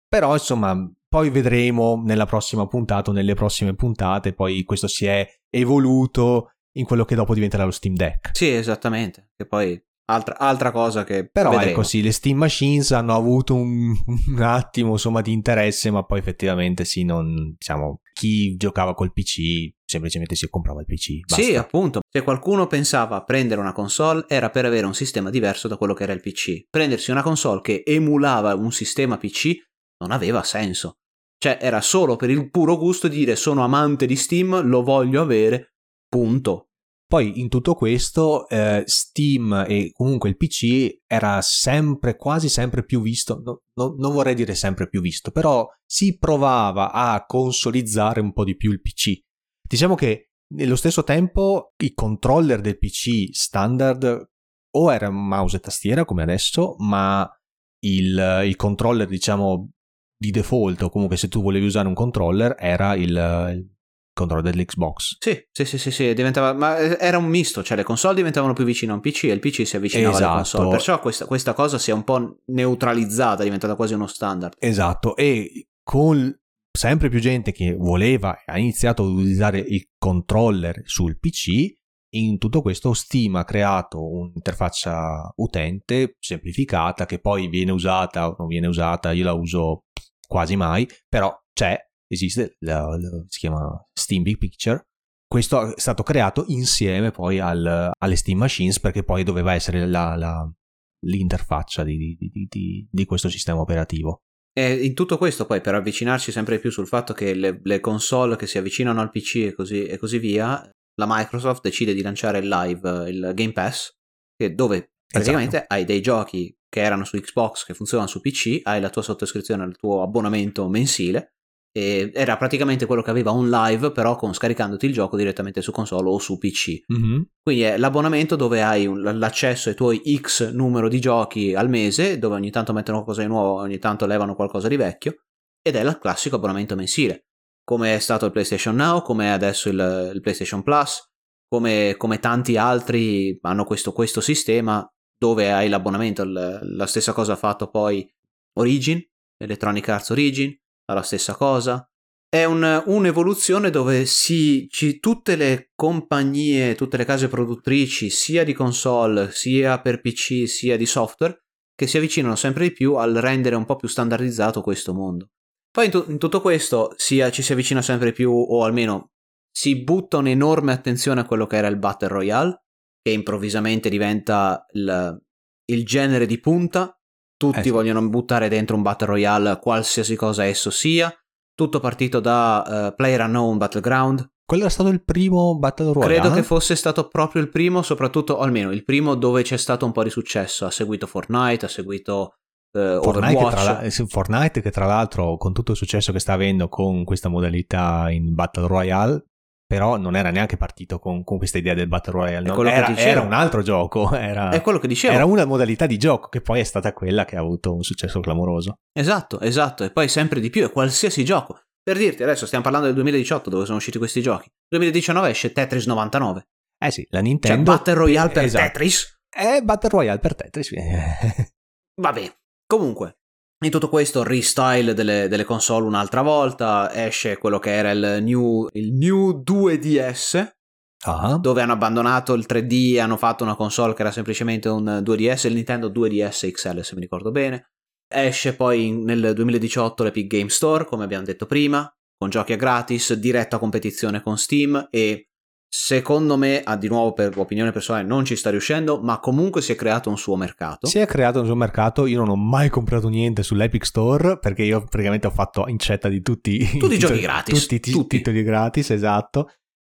Però, insomma, poi vedremo nella prossima puntata o nelle prossime puntate, poi questo si è evoluto in quello che dopo diventerà lo Steam Deck. Sì, esattamente. Che poi altra, altra cosa che però vedremo. ecco sì, le Steam Machines hanno avuto un, un, attimo insomma di interesse, ma poi effettivamente sì, non diciamo chi giocava col PC semplicemente si comprava il PC. Basta. Sì, appunto. Se qualcuno pensava a prendere una console era per avere un sistema diverso da quello che era il PC. Prendersi una console che emulava un sistema PC non aveva senso. Cioè era solo per il puro gusto di dire sono amante di Steam, lo voglio avere, punto. Poi in tutto questo eh, Steam e comunque il PC era sempre, quasi sempre più visto, no, no, non vorrei dire sempre più visto, però si provava a consolizzare un po' di più il PC. Diciamo che nello stesso tempo i controller del PC standard o era mouse e tastiera come adesso, ma il, il controller diciamo di default o comunque se tu volevi usare un controller era il, il controller dell'Xbox. Sì, sì, sì, sì, sì, diventava, ma era un misto, cioè le console diventavano più vicine a un PC e il PC si avvicinava esatto. alle console, perciò questa, questa cosa si è un po' neutralizzata, è diventata quasi uno standard. Esatto, e con sempre più gente che voleva, ha iniziato ad utilizzare il controller sul PC, in tutto questo Steam ha creato un'interfaccia utente semplificata che poi viene usata o non viene usata, io la uso quasi mai, però c'è, esiste, la, la, si chiama Steam Big Picture. Questo è stato creato insieme poi al, alle Steam Machines perché poi doveva essere la, l'interfaccia di, di, di, di, questo sistema operativo. E in tutto questo poi per avvicinarci sempre più sul fatto che le, le console che si avvicinano al PC e così, e così via, la Microsoft decide di lanciare live, il Game Pass, dove praticamente esatto. hai dei giochi che erano su Xbox, che funzionano su PC, hai la tua sottoscrizione al tuo abbonamento mensile e era praticamente quello che aveva un live però con scaricandoti il gioco direttamente su console o su PC. Mm-hmm. Quindi è l'abbonamento dove hai un, l'accesso ai tuoi X numero di giochi al mese, dove ogni tanto mettono qualcosa di nuovo, ogni tanto levano qualcosa di vecchio, ed è il classico abbonamento mensile, come è stato il PlayStation Now, come è adesso il, il PlayStation Plus, come, come, tanti altri hanno questo, questo sistema dove hai l'abbonamento, la stessa cosa ha fatto poi Origin, Electronic Arts Origin, fa la stessa cosa. È un, un'evoluzione dove si, ci, tutte le compagnie, tutte le case produttrici, sia di console, sia per PC, sia di software, che si avvicinano sempre di più al rendere un po' più standardizzato questo mondo. Poi in, tu- in tutto questo sia, ci si avvicina sempre più, o almeno si butta un'enorme attenzione a quello che era il Battle Royale, che improvvisamente diventa il, il genere di punta. Tutti eh sì. vogliono buttare dentro un Battle Royale, qualsiasi cosa esso sia. Tutto partito da uh, Player Unknown Battleground. Quello è stato il primo Battle Royale? Credo che fosse stato proprio il primo, soprattutto, almeno il primo dove c'è stato un po' di successo. Ha seguito Fortnite, ha seguito Uh, Fortnite, che eh, Fortnite, che tra l'altro con tutto il successo che sta avendo con questa modalità in Battle Royale però non era neanche partito con, con questa idea del Battle Royale no? era, era, un altro gioco era, è quello che dicevo. era una modalità di gioco che poi è stata quella che ha avuto un successo clamoroso. Esatto esatto e poi sempre di più è qualsiasi gioco. Per dirti adesso stiamo parlando del 2018 dove sono usciti questi giochi. 2019 esce Tetris 99 eh sì la Nintendo cioè Battle Royale per esatto. Tetris? È Battle Royale per Tetris vabbè Comunque, in tutto questo restyle delle, delle, console un'altra volta, esce quello che era il new, il new 2DS, uh-huh. dove hanno abbandonato il 3D e hanno fatto una console che era semplicemente un 2DS, il Nintendo 2DS XL se mi ricordo bene. Esce poi nel 2018 l'Epic Game Store, come abbiamo detto prima, con giochi a gratis, diretta competizione con Steam e Secondo me, ah, di nuovo per opinione personale, non ci sta riuscendo, ma comunque si è creato un suo mercato. Si è creato un suo mercato, io non ho mai comprato niente sull'Epic Store perché io praticamente ho fatto incetta di tutti, tutti i giochi gratis. Tutti, i tutti. titoli gratis, esatto.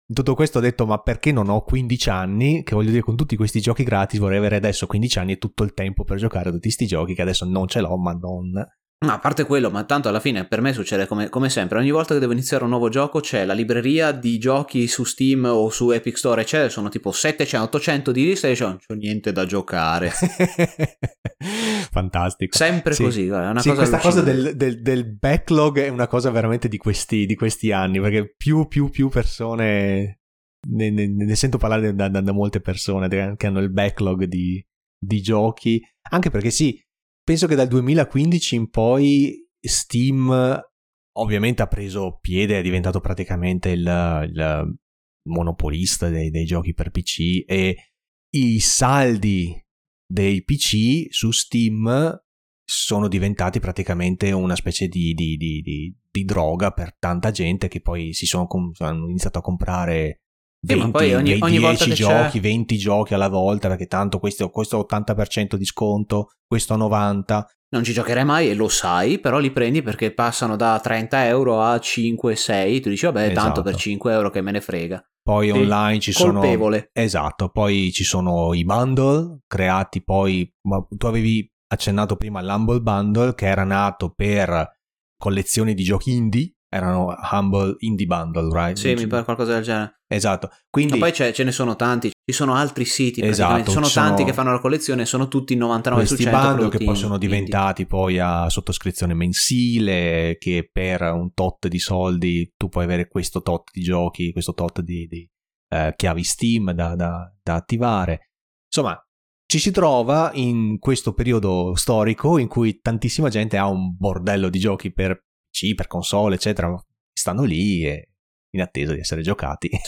In tutto questo ho detto, ma perché non ho 15 anni? Che voglio dire, con tutti questi giochi gratis vorrei avere adesso 15 anni e tutto il tempo per giocare a tutti questi giochi che adesso non ce l'ho, ma non... No, a parte quello, ma tanto alla fine per me succede come, come, sempre, ogni volta che devo iniziare un nuovo gioco c'è la libreria di giochi su Steam o su Epic Store, eccetera, sono tipo 700-800 di lista e dicevo non c'ho niente da giocare. Fantastico. Sempre sì. così, guarda, è una sì, cosa questa cosa del, del, del, backlog è una cosa veramente di questi, di questi anni, perché più, più, più persone, ne, ne, ne sento parlare da, da, da, molte persone che hanno il backlog di, di giochi, anche perché sì, penso che dal 2015 in poi Steam ovviamente ha preso piede, è diventato praticamente il, il monopolista dei, dei, giochi per PC e i saldi dei PC su Steam sono diventati praticamente una specie di, di, di, di droga per tanta gente che poi si sono, hanno iniziato a comprare 20, sì, ogni, ogni 10 giochi, c'è... 20 giochi alla volta, perché tanto questo, questo 80% di sconto, questo 90%. Non ci giocherai mai e lo sai, però li prendi perché passano da 30 euro a 5-6. Tu dici, vabbè, esatto. tanto per 5 euro che me ne frega. Poi e online ci colpevole. sono. Esatto, poi ci sono i bundle creati poi. Ma tu avevi accennato prima all'Humble Bundle che era nato per collezioni di giochi indie erano Humble Indie Bundle, right? Sì, mi pare qualcosa del genere. Esatto. Quindi... Ma poi ce ne sono tanti, ci sono altri siti, esatto, sono tanti sono... che fanno la collezione, sono tutti 99 Questi bundle che poi sono diventati poi a sottoscrizione mensile, che per un tot di soldi tu puoi avere questo tot di giochi, questo tot di, di eh, chiavi Steam da, da, da attivare. Insomma, ci si trova in questo periodo storico in cui tantissima gente ha un bordello di giochi per PC, per console, eccetera, stanno lì e in attesa di essere giocati.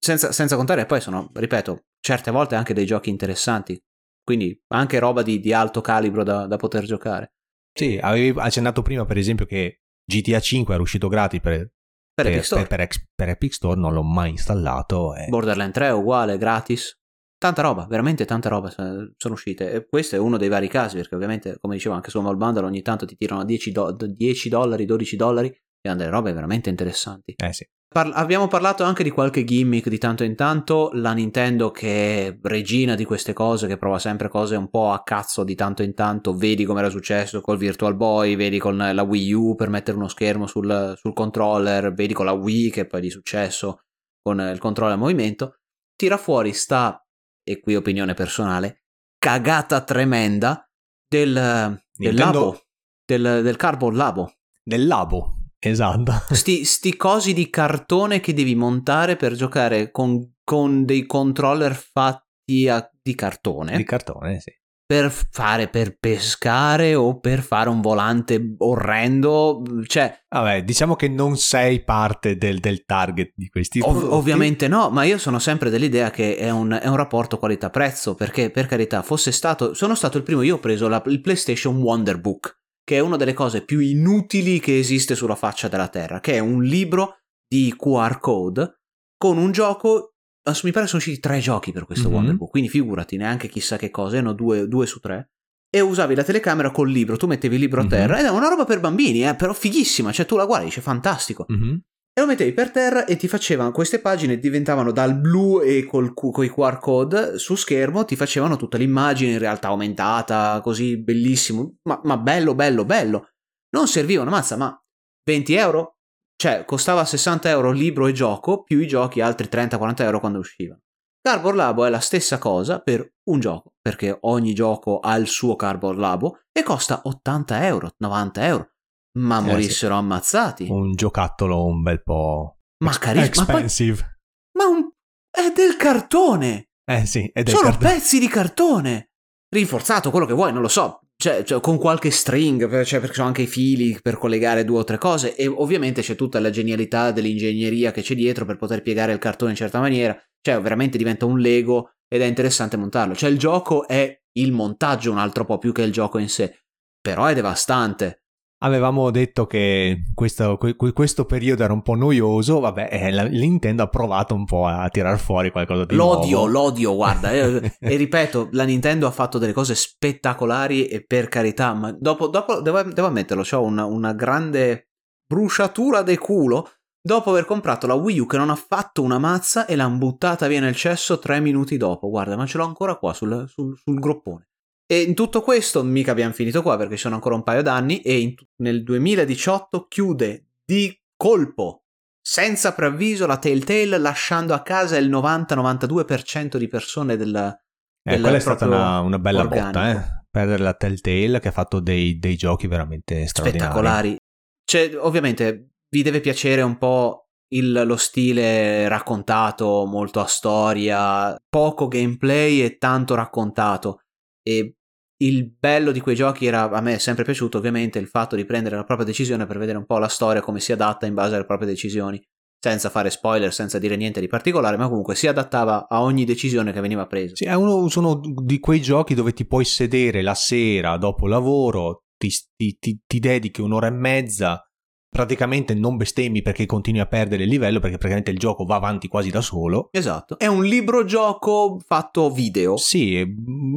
Sì, senza, senza contare poi sono, ripeto, certe volte anche dei giochi interessanti, quindi anche roba di, di alto calibro da, da, poter giocare. Sì, avevi accennato prima per esempio che GTA 5 era uscito gratis per, per, per, Epic, Store. Per, Epic Store, non l'ho mai installato. E... Borderland 3 è uguale, gratis. Tanta roba, veramente tanta roba sono uscite. E questo è uno dei vari casi, perché ovviamente, come dicevo, anche su Mall Bundle ogni tanto ti tirano 10, do- 10 dollari, 12 dollari e hanno delle robe veramente interessanti. Eh sì. Par- abbiamo parlato anche di qualche gimmick di tanto in tanto. La Nintendo, che è regina di queste cose, che prova sempre cose un po' a cazzo di tanto in tanto. Vedi come era successo col Virtual Boy, vedi con la Wii U per mettere uno schermo sul, sul controller, vedi con la Wii che poi è di successo con il controller a movimento. Tira fuori sta e qui opinione personale, cagata tremenda del, del labo, del, del Carbon Labo. Del labo, esatto. Sti, sti, cosi di cartone che devi montare per giocare con, con dei controller fatti a, di cartone. Di cartone, sì per fare per pescare o per fare un volante orrendo cioè vabbè diciamo che non sei parte del, del target di questi ov- ovviamente no ma io sono sempre dell'idea che è un, è un, rapporto qualità prezzo perché per carità fosse stato sono stato il primo io ho preso la, il PlayStation Wonderbook che è una delle cose più inutili che esiste sulla faccia della Terra, che è un libro di QR code con un gioco. Mi pare sono usciti tre giochi per questo mm-hmm. Wonderbook, quindi figurati, neanche chissà che cosa, erano due, due su tre e usavi la telecamera col libro, tu mettevi il libro a terra mm-hmm. ed è una roba per bambini, eh, però fighissima, cioè tu la guardi, dice fantastico. Mm-hmm. E lo mettevi per terra e ti facevano queste pagine diventavano dal blu e col, con i QR code su schermo, ti facevano tutta l'immagine in realtà aumentata, così bellissimo, ma, ma bello, bello, bello. Non servivano, mazza, ma 20 euro? Cioè, costava 60 euro libro e gioco, più i giochi altri 30-40 euro quando uscivano. Cardboard Labo è la stessa cosa per un gioco, perché ogni gioco ha il suo Cardboard Labo e costa 80 euro, 90 euro ma eh, morissero sì. ammazzati. Un giocattolo un bel po'... Ma carissimo. Expensive. Ma, poi... ma un... è del cartone! Eh sì, è del Sono cartone. pezzi di cartone! Rinforzato, quello che vuoi, non lo so. Cioè, cioè, con qualche string, cioè, perché sono anche i fili per collegare due o tre cose. E ovviamente c'è tutta la genialità dell'ingegneria che c'è dietro per poter piegare il cartone in certa maniera. Cioè, veramente diventa un Lego ed è interessante montarlo. Cioè, il gioco è il montaggio un altro po' più che il gioco in sé. Però è devastante. Avevamo detto che questo, questo, periodo era un po' noioso, vabbè, eh, la, Nintendo ha provato un po' a tirar fuori qualcosa di l'odio, nuovo. L'odio, guarda, e, e, ripeto, la Nintendo ha fatto delle cose spettacolari e per carità, ma dopo, dopo devo, devo ammetterlo, ho una, una grande bruciatura del culo dopo aver comprato la Wii U che non ha fatto una mazza e l'hanno buttata via nel cesso tre minuti dopo, guarda, ma ce l'ho ancora qua sul, sul, sul groppone. E in tutto questo mica abbiamo finito qua perché ci sono ancora un paio d'anni e in, nel 2018 chiude di colpo, senza preavviso, la Telltale lasciando a casa il 90-92% di persone del... Eh, del quella è stata una, una bella organico. botta, eh? Perdere la Telltale che ha fatto dei, dei giochi veramente straordinari. Spettacolari. Cioè, ovviamente vi deve piacere un po' il, lo stile raccontato, molto a storia, poco gameplay e tanto raccontato. E il bello di quei giochi era, a me è sempre piaciuto ovviamente, il fatto di prendere la propria decisione per vedere un po' la storia, come si adatta in base alle proprie decisioni, senza fare spoiler, senza dire niente di particolare, ma comunque si adattava a ogni decisione che veniva presa. Sì, uno, sono di quei giochi dove ti puoi sedere la sera dopo lavoro, ti, ti, ti, ti dedichi un'ora e mezza praticamente non bestemmi perché continui a perdere il livello perché praticamente il gioco va avanti quasi da solo. Esatto. È un libro gioco fatto video. Sì,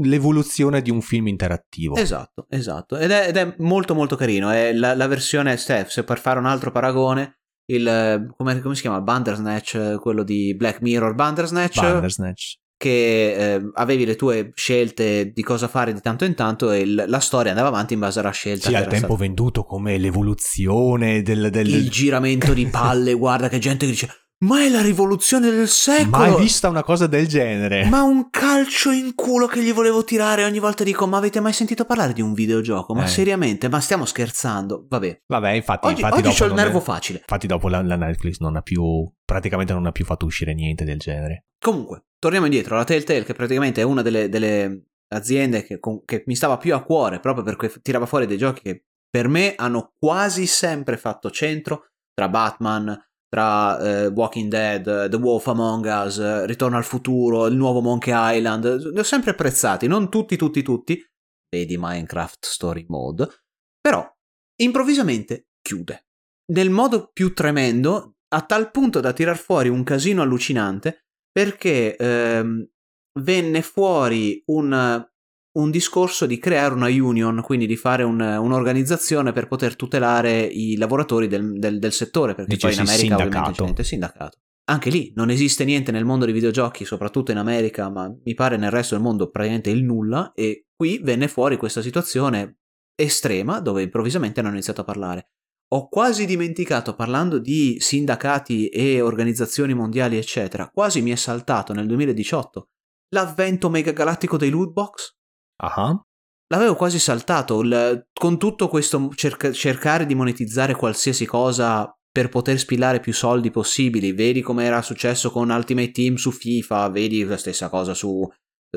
l'evoluzione di un film interattivo. Esatto, esatto. Ed è, ed è molto molto carino. È la, la versione, se per fare un altro paragone, il, come, come si chiama? Bandersnatch, quello di Black Mirror Bandersnatch. Bandersnatch che eh, avevi le tue scelte di cosa fare di tanto in tanto e l- la storia andava avanti in base alla scelta. Sì, al tempo stata... venduto come l'evoluzione del, del... Il giramento di palle, guarda che gente che dice ma è la rivoluzione del secolo! Mai vista una cosa del genere! Ma un calcio in culo che gli volevo tirare ogni volta dico: Ma avete mai sentito parlare di un videogioco? Ma eh. seriamente? Ma stiamo scherzando? Vabbè. Vabbè, infatti. Oggi, infatti oggi ho il nervo è... facile. Infatti, dopo la, la, Netflix non ha più. praticamente non ha più fatto uscire niente del genere. Comunque, torniamo indietro. La Telltale, che praticamente è una delle, delle aziende che, con, che mi stava più a cuore proprio perché tirava fuori dei giochi che per me hanno quasi sempre fatto centro tra Batman tra eh, Walking Dead, The Wolf Among Us, Ritorno al futuro, il nuovo Monkey Island, li ho sempre apprezzati, non tutti, tutti, tutti, vedi Minecraft Story Mode, però improvvisamente chiude. Nel modo più tremendo, a tal punto da tirar fuori un casino allucinante, perché ehm, venne fuori un un discorso di creare una union, quindi di fare un, un'organizzazione per poter tutelare i lavoratori del, del, del settore, perché Dice poi in America sindacato. ovviamente c'è niente sindacato. Anche lì non esiste niente nel mondo dei videogiochi, soprattutto in America, ma mi pare nel resto del mondo praticamente il nulla, e qui venne fuori questa situazione estrema dove improvvisamente hanno iniziato a parlare. Ho quasi dimenticato, parlando di sindacati e organizzazioni mondiali, eccetera, quasi mi è saltato nel 2018 l'avvento megagalattico dei loot box Uh-huh. L'avevo quasi saltato, il, con tutto questo cerca, cercare di monetizzare qualsiasi cosa per poter spillare più soldi possibili. Vedi come era successo con Ultimate Team su FIFA, vedi la stessa cosa su,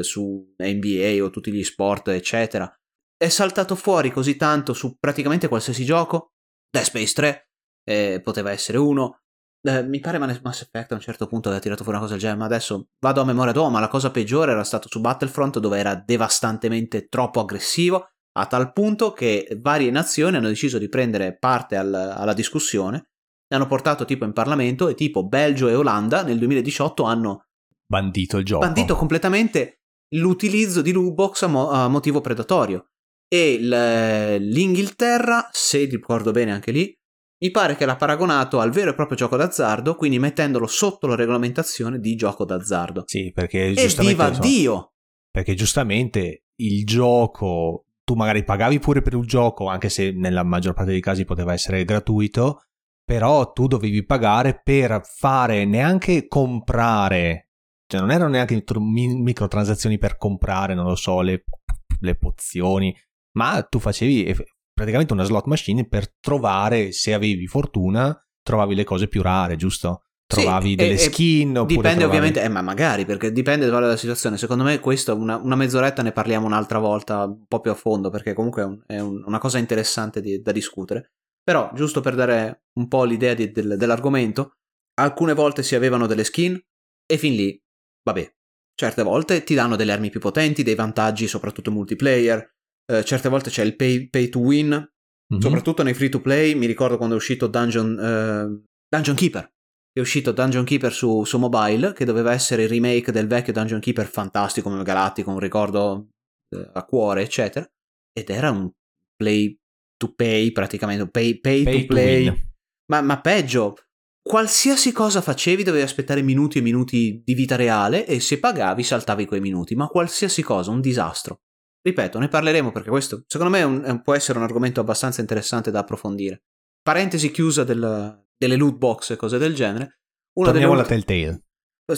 su NBA o tutti gli sport, eccetera. È saltato fuori così tanto su praticamente qualsiasi gioco. Dead Space 3 eh, poteva essere uno. Eh, mi pare Mass Effect a un certo punto aveva tirato fuori una cosa del genere, ma adesso vado a memoria d'uomo, ma la cosa peggiore era stato su Battlefront dove era devastantemente troppo aggressivo, a tal punto che varie nazioni hanno deciso di prendere parte al, alla discussione, ne hanno portato tipo in Parlamento e tipo Belgio e Olanda nel 2018 hanno bandito il gioco. Bandito completamente l'utilizzo di loot box a, mo- a motivo predatorio. E l'Inghilterra, se ricordo bene anche lì, mi pare che l'ha paragonato al vero e proprio gioco d'azzardo, quindi mettendolo sotto la regolamentazione di gioco d'azzardo. Sì, perché e viva insomma, Dio! Perché giustamente il gioco, tu magari pagavi pure per un gioco, anche se nella maggior parte dei casi poteva essere gratuito, però tu dovevi pagare per fare neanche comprare, cioè non erano neanche microtransazioni per comprare, non lo so, le, le pozioni, ma tu facevi praticamente una slot machine per trovare, se avevi fortuna, trovavi le cose più rare, giusto? Trovavi sì, delle e, skin. dipende trovavi... ovviamente, eh, ma magari perché dipende dalla situazione. Secondo me, questo una, una, mezz'oretta ne parliamo un'altra volta, un po' più a fondo, perché comunque è, un, è un, una cosa interessante di, da discutere. Però, giusto per dare un po' l'idea di, del, dell'argomento, alcune volte si avevano delle skin e fin lì, vabbè, certe volte ti danno delle armi più potenti, dei vantaggi, soprattutto multiplayer, eh, certe volte c'è il pay, pay to win, mm-hmm. soprattutto nei free to play. Mi ricordo quando è uscito Dungeon, eh, Dungeon Keeper. È uscito Dungeon Keeper su, su, mobile, che doveva essere il remake del vecchio Dungeon Keeper fantastico, galattico, un ricordo eh, a cuore, eccetera. Ed era un play to pay, praticamente, pay, pay, pay to play. To ma, ma peggio, qualsiasi cosa facevi dovevi aspettare minuti e minuti di vita reale e se pagavi saltavi quei minuti, ma qualsiasi cosa, un disastro. Ripeto, ne parleremo perché questo secondo me un, può essere un argomento abbastanza interessante da approfondire. Parentesi chiusa del, delle loot box e cose del genere. Una Torniamo alla Telltale.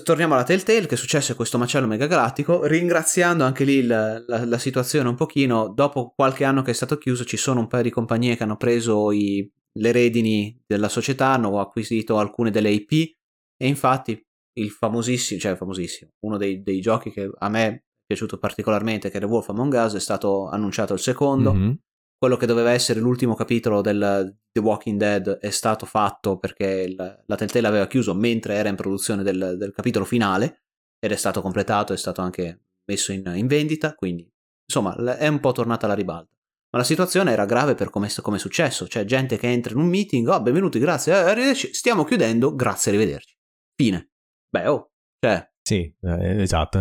Torniamo alla Telltale, che successe questo macello megagalattico, ringraziando anche lì la, la, la, situazione un pochino. Dopo qualche anno che è stato chiuso, ci sono un paio di compagnie che hanno preso i, le redini della società, hanno acquisito alcune delle IP e infatti il famosissimo, cioè famosissimo, uno dei, dei giochi che a me piaciuto particolarmente, che era Wolf Among Us, è stato annunciato il secondo. Mm-hmm. Quello che doveva essere l'ultimo capitolo del The Walking Dead è stato fatto perché il, la Telltale aveva chiuso mentre era in produzione del, del, capitolo finale ed è stato completato, è stato anche messo in, in, vendita, quindi insomma è un po' tornata alla ribalta. Ma la situazione era grave per come, come è successo, c'è gente che entra in un meeting, oh benvenuti, grazie, eh, arrivederci, stiamo chiudendo, grazie, arrivederci. Fine. Beh, oh, cioè... Sì, eh, esatto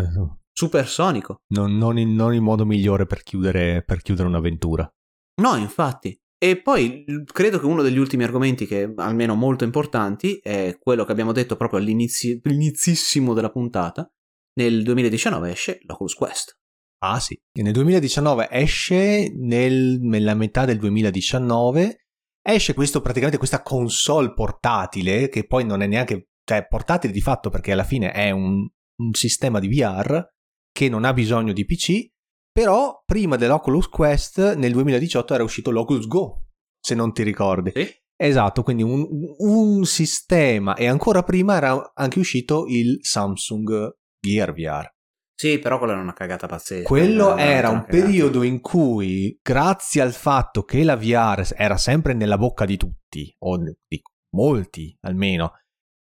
supersonico. Non, non, in, non il modo migliore per chiudere, per chiudere un'avventura. No, infatti. E poi credo che uno degli ultimi argomenti che almeno molto importanti è quello che abbiamo detto proprio all'inizissimo della puntata. Nel 2019 esce l'Oculus Quest. Ah sì, nel 2019 esce nel, nella metà del 2019 esce questo praticamente questa console portatile che poi non è neanche cioè portatile di fatto perché alla fine è un, un sistema di VR che non ha bisogno di PC, però prima dell'Oculus Quest nel 2018 era uscito l'Oculus Go, se non ti ricordi. Sì. Esatto, quindi un, un sistema e ancora prima era anche uscito il Samsung Gear VR. Sì, però quello era una cagata pazzesca. Quello era un cagata. periodo in cui, grazie al fatto che la VR era sempre nella bocca di tutti, o di molti almeno,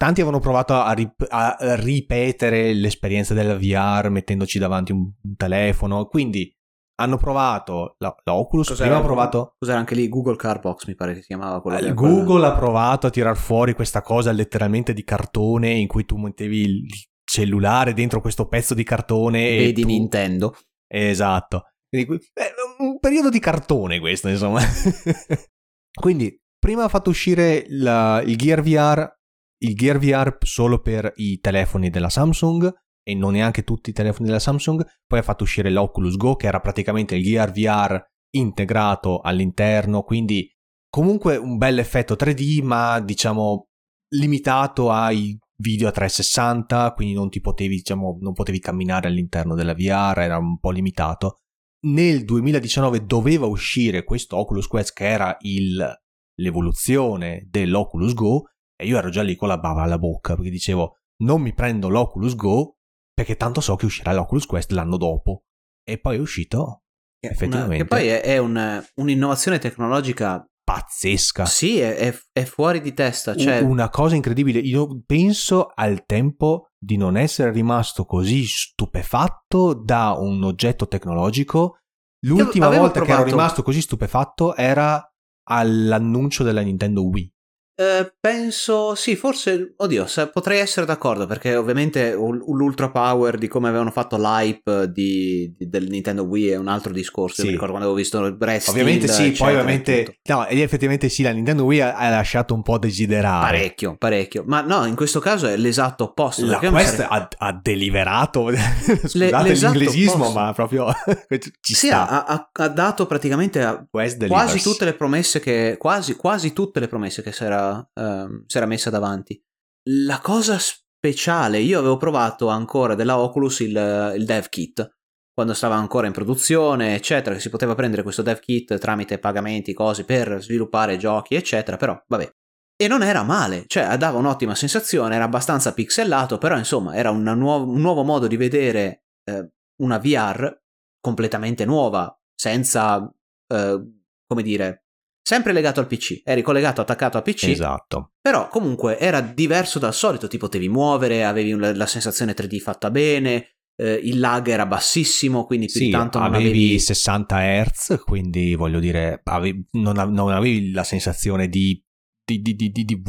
tanti avevano provato a, rip- a, ripetere l'esperienza della VR mettendoci davanti un, un telefono, quindi hanno provato la, la Oculus, cos'era, prima ha provato... Cos'era anche lì Google Carbox mi pare che si chiamava quello eh, Google quella... ha provato a tirar fuori questa cosa letteralmente di cartone in cui tu mettevi il cellulare dentro questo pezzo di cartone Vedi tu... Nintendo. Esatto. Quindi, eh, un periodo di cartone questo, insomma. Quindi, prima ha fatto uscire la, il Gear VR il Gear VR solo per i telefoni della Samsung e non neanche tutti i telefoni della Samsung, poi ha fatto uscire l'Oculus Go che era praticamente il Gear VR integrato all'interno, quindi comunque un bel effetto 3D ma diciamo limitato ai video a 360, quindi non ti potevi, diciamo, non potevi camminare all'interno della VR, era un po' limitato. Nel 2019 doveva uscire questo Oculus Quest che era il, l'evoluzione dell'Oculus Go e io ero già lì con la bava alla bocca perché dicevo non mi prendo l'Oculus Go perché tanto so che uscirà l'Oculus Quest l'anno dopo. E poi è uscito. Effettivamente. Una, che poi è, è un, un'innovazione tecnologica pazzesca. Sì, è, è, fuori di testa. Cioè... Una cosa incredibile. Io penso al tempo di non essere rimasto così stupefatto da un oggetto tecnologico L'ultima volta provato... che ero rimasto così stupefatto era all'annuncio della Nintendo Wii. Eh, penso, sì, forse, oddio, potrei essere d'accordo perché ovviamente l'ultra power di come avevano fatto l'hype di, di, del Nintendo Wii è un altro discorso. Sì. mi ricordo quando avevo visto il Breast. Ovviamente sì, eccetera, poi ovviamente, no, effettivamente sì, la Nintendo Wii ha, ha, lasciato un po' desiderare. Parecchio, parecchio, ma no, in questo caso è l'esatto opposto. La Quest sare... ha, ha, deliberato, scusate Le, l'inglesismo, opposto. ma proprio ci sì, ha, ha, dato praticamente quasi tutte le promesse che, quasi, quasi tutte le promesse che si era uh, si era messa davanti. La cosa speciale, io avevo provato ancora della Oculus il, il dev kit, quando stava ancora in produzione, eccetera, che si poteva prendere questo dev kit tramite pagamenti, cose per sviluppare giochi, eccetera, però vabbè. E non era male, cioè dava un'ottima sensazione, era abbastanza pixelato, però insomma era nuovo, un nuovo modo di vedere eh, una VR completamente nuova, senza, eh, come dire, sempre legato al PC, eri collegato, attaccato al PC. Esatto. Però comunque era diverso dal solito, ti potevi muovere, avevi la sensazione 3D fatta bene, eh, il lag era bassissimo, quindi più sì, tanto non avevi... avevi 60 Hz, quindi voglio dire, avevi, non, non, avevi la sensazione di di, di, di, di,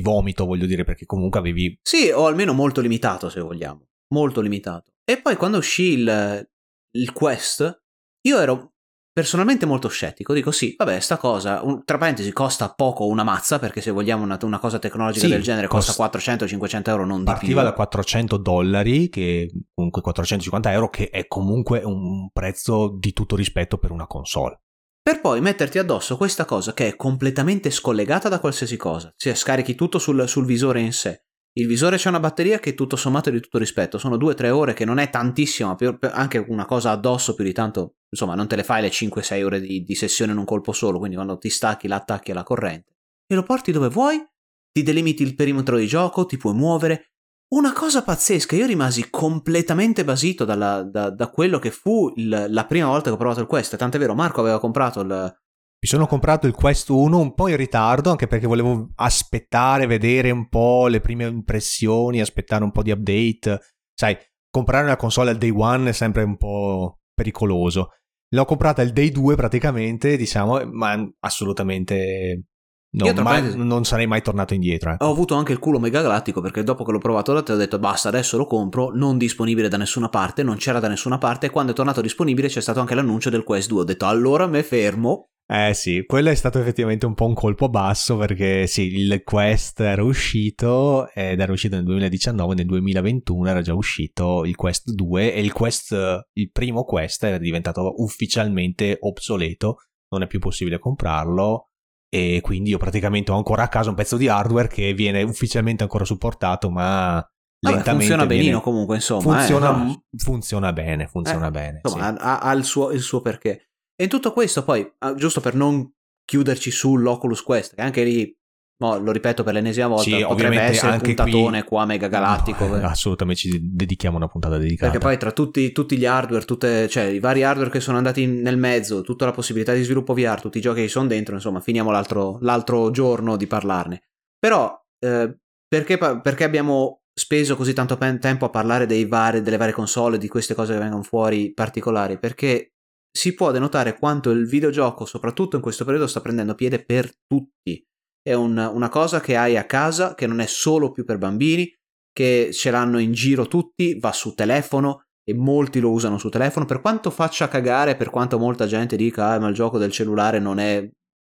vomito, voglio dire, perché comunque avevi... Sì, o almeno molto limitato, se vogliamo. Molto limitato. E poi quando uscì il, il Quest, io ero personalmente molto scettico. Dico sì, vabbè, sta cosa, un, tra parentesi, costa poco una mazza, perché se vogliamo una, una cosa tecnologica sì, del genere costa, costa 400-500 euro, non di più. Partiva da 400 dollari, che comunque 450 euro, che è comunque un prezzo di tutto rispetto per una console. Per poi metterti addosso questa cosa che è completamente scollegata da qualsiasi cosa, cioè scarichi tutto sul, sul visore in sé. Il visore c'è una batteria che tutto sommato è di tutto rispetto, sono 2-3 ore che non è tantissimo, anche una cosa addosso più di tanto, insomma non te le fai le 5-6 ore di, di sessione in un colpo solo, quindi quando ti stacchi la attacchi alla corrente. E lo porti dove vuoi, ti delimiti il perimetro di gioco, ti puoi muovere. Una cosa pazzesca, io rimasi completamente basito dalla, da, da, quello che fu il, la prima volta che ho provato il Quest, tant'è vero Marco aveva comprato il, mi sono comprato il Quest 1 un po' in ritardo, anche perché volevo aspettare, vedere un po' le prime impressioni, aspettare un po' di update. Sai, comprare una console al day one è sempre un po' pericoloso. L'ho comprata il day 2 praticamente, diciamo, ma assolutamente No, mai, non sarei mai tornato indietro. Eh. Ho avuto anche il culo mega galattico perché dopo che l'ho provato da te ho detto basta, adesso lo compro, non disponibile da nessuna parte, non c'era da nessuna parte quando è tornato disponibile c'è stato anche l'annuncio del Quest 2. Ho detto allora me fermo eh sì, quello è stato effettivamente un po' un colpo basso perché sì, il Quest era uscito ed era uscito nel 2019, nel 2021 era già uscito il Quest 2 e il Quest, il primo Quest era diventato ufficialmente obsoleto, non è più possibile comprarlo e quindi io praticamente ho ancora a casa un pezzo di hardware che viene ufficialmente ancora supportato ma Vabbè, funziona viene... benino comunque insomma funziona, eh, funziona bene funziona eh, bene insomma sì. ha, ha il, suo, il suo perché e in tutto questo poi, ah, giusto per non chiuderci sull'Oculus Quest, che anche lì No, lo ripeto per l'ennesima volta, sì, potrebbe essere un puntatone qui... qua mega galattico. No, assolutamente ci dedichiamo una puntata dedicata. Perché poi tra tutti, tutti, gli hardware, tutte, cioè i vari hardware che sono andati nel mezzo, tutta la possibilità di sviluppo VR, tutti i giochi che sono dentro, insomma, finiamo l'altro, l'altro giorno di parlarne. Però, eh, perché, perché, abbiamo speso così tanto tempo a parlare vari, delle varie console, di queste cose che vengono fuori particolari? Perché si può denotare quanto il videogioco, soprattutto in questo periodo, sta prendendo piede per tutti. È un, una cosa che hai a casa, che non è solo più per bambini, che ce l'hanno in giro tutti, va su telefono e molti lo usano su telefono. Per quanto faccia cagare, per quanto molta gente dica, ah, ma il gioco del cellulare non è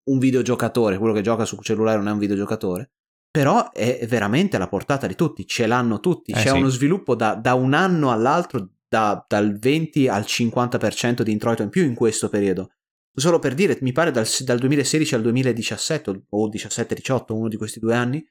un videogiocatore, quello che gioca sul cellulare non è un videogiocatore. Però è veramente alla portata di tutti, ce l'hanno tutti. Eh C'è sì. uno sviluppo da, da un anno all'altro da, dal 20 al 50% di introito in più in questo periodo. Solo per dire, mi pare dal, dal 2016 al 2017 o 17-18, uno di questi due anni,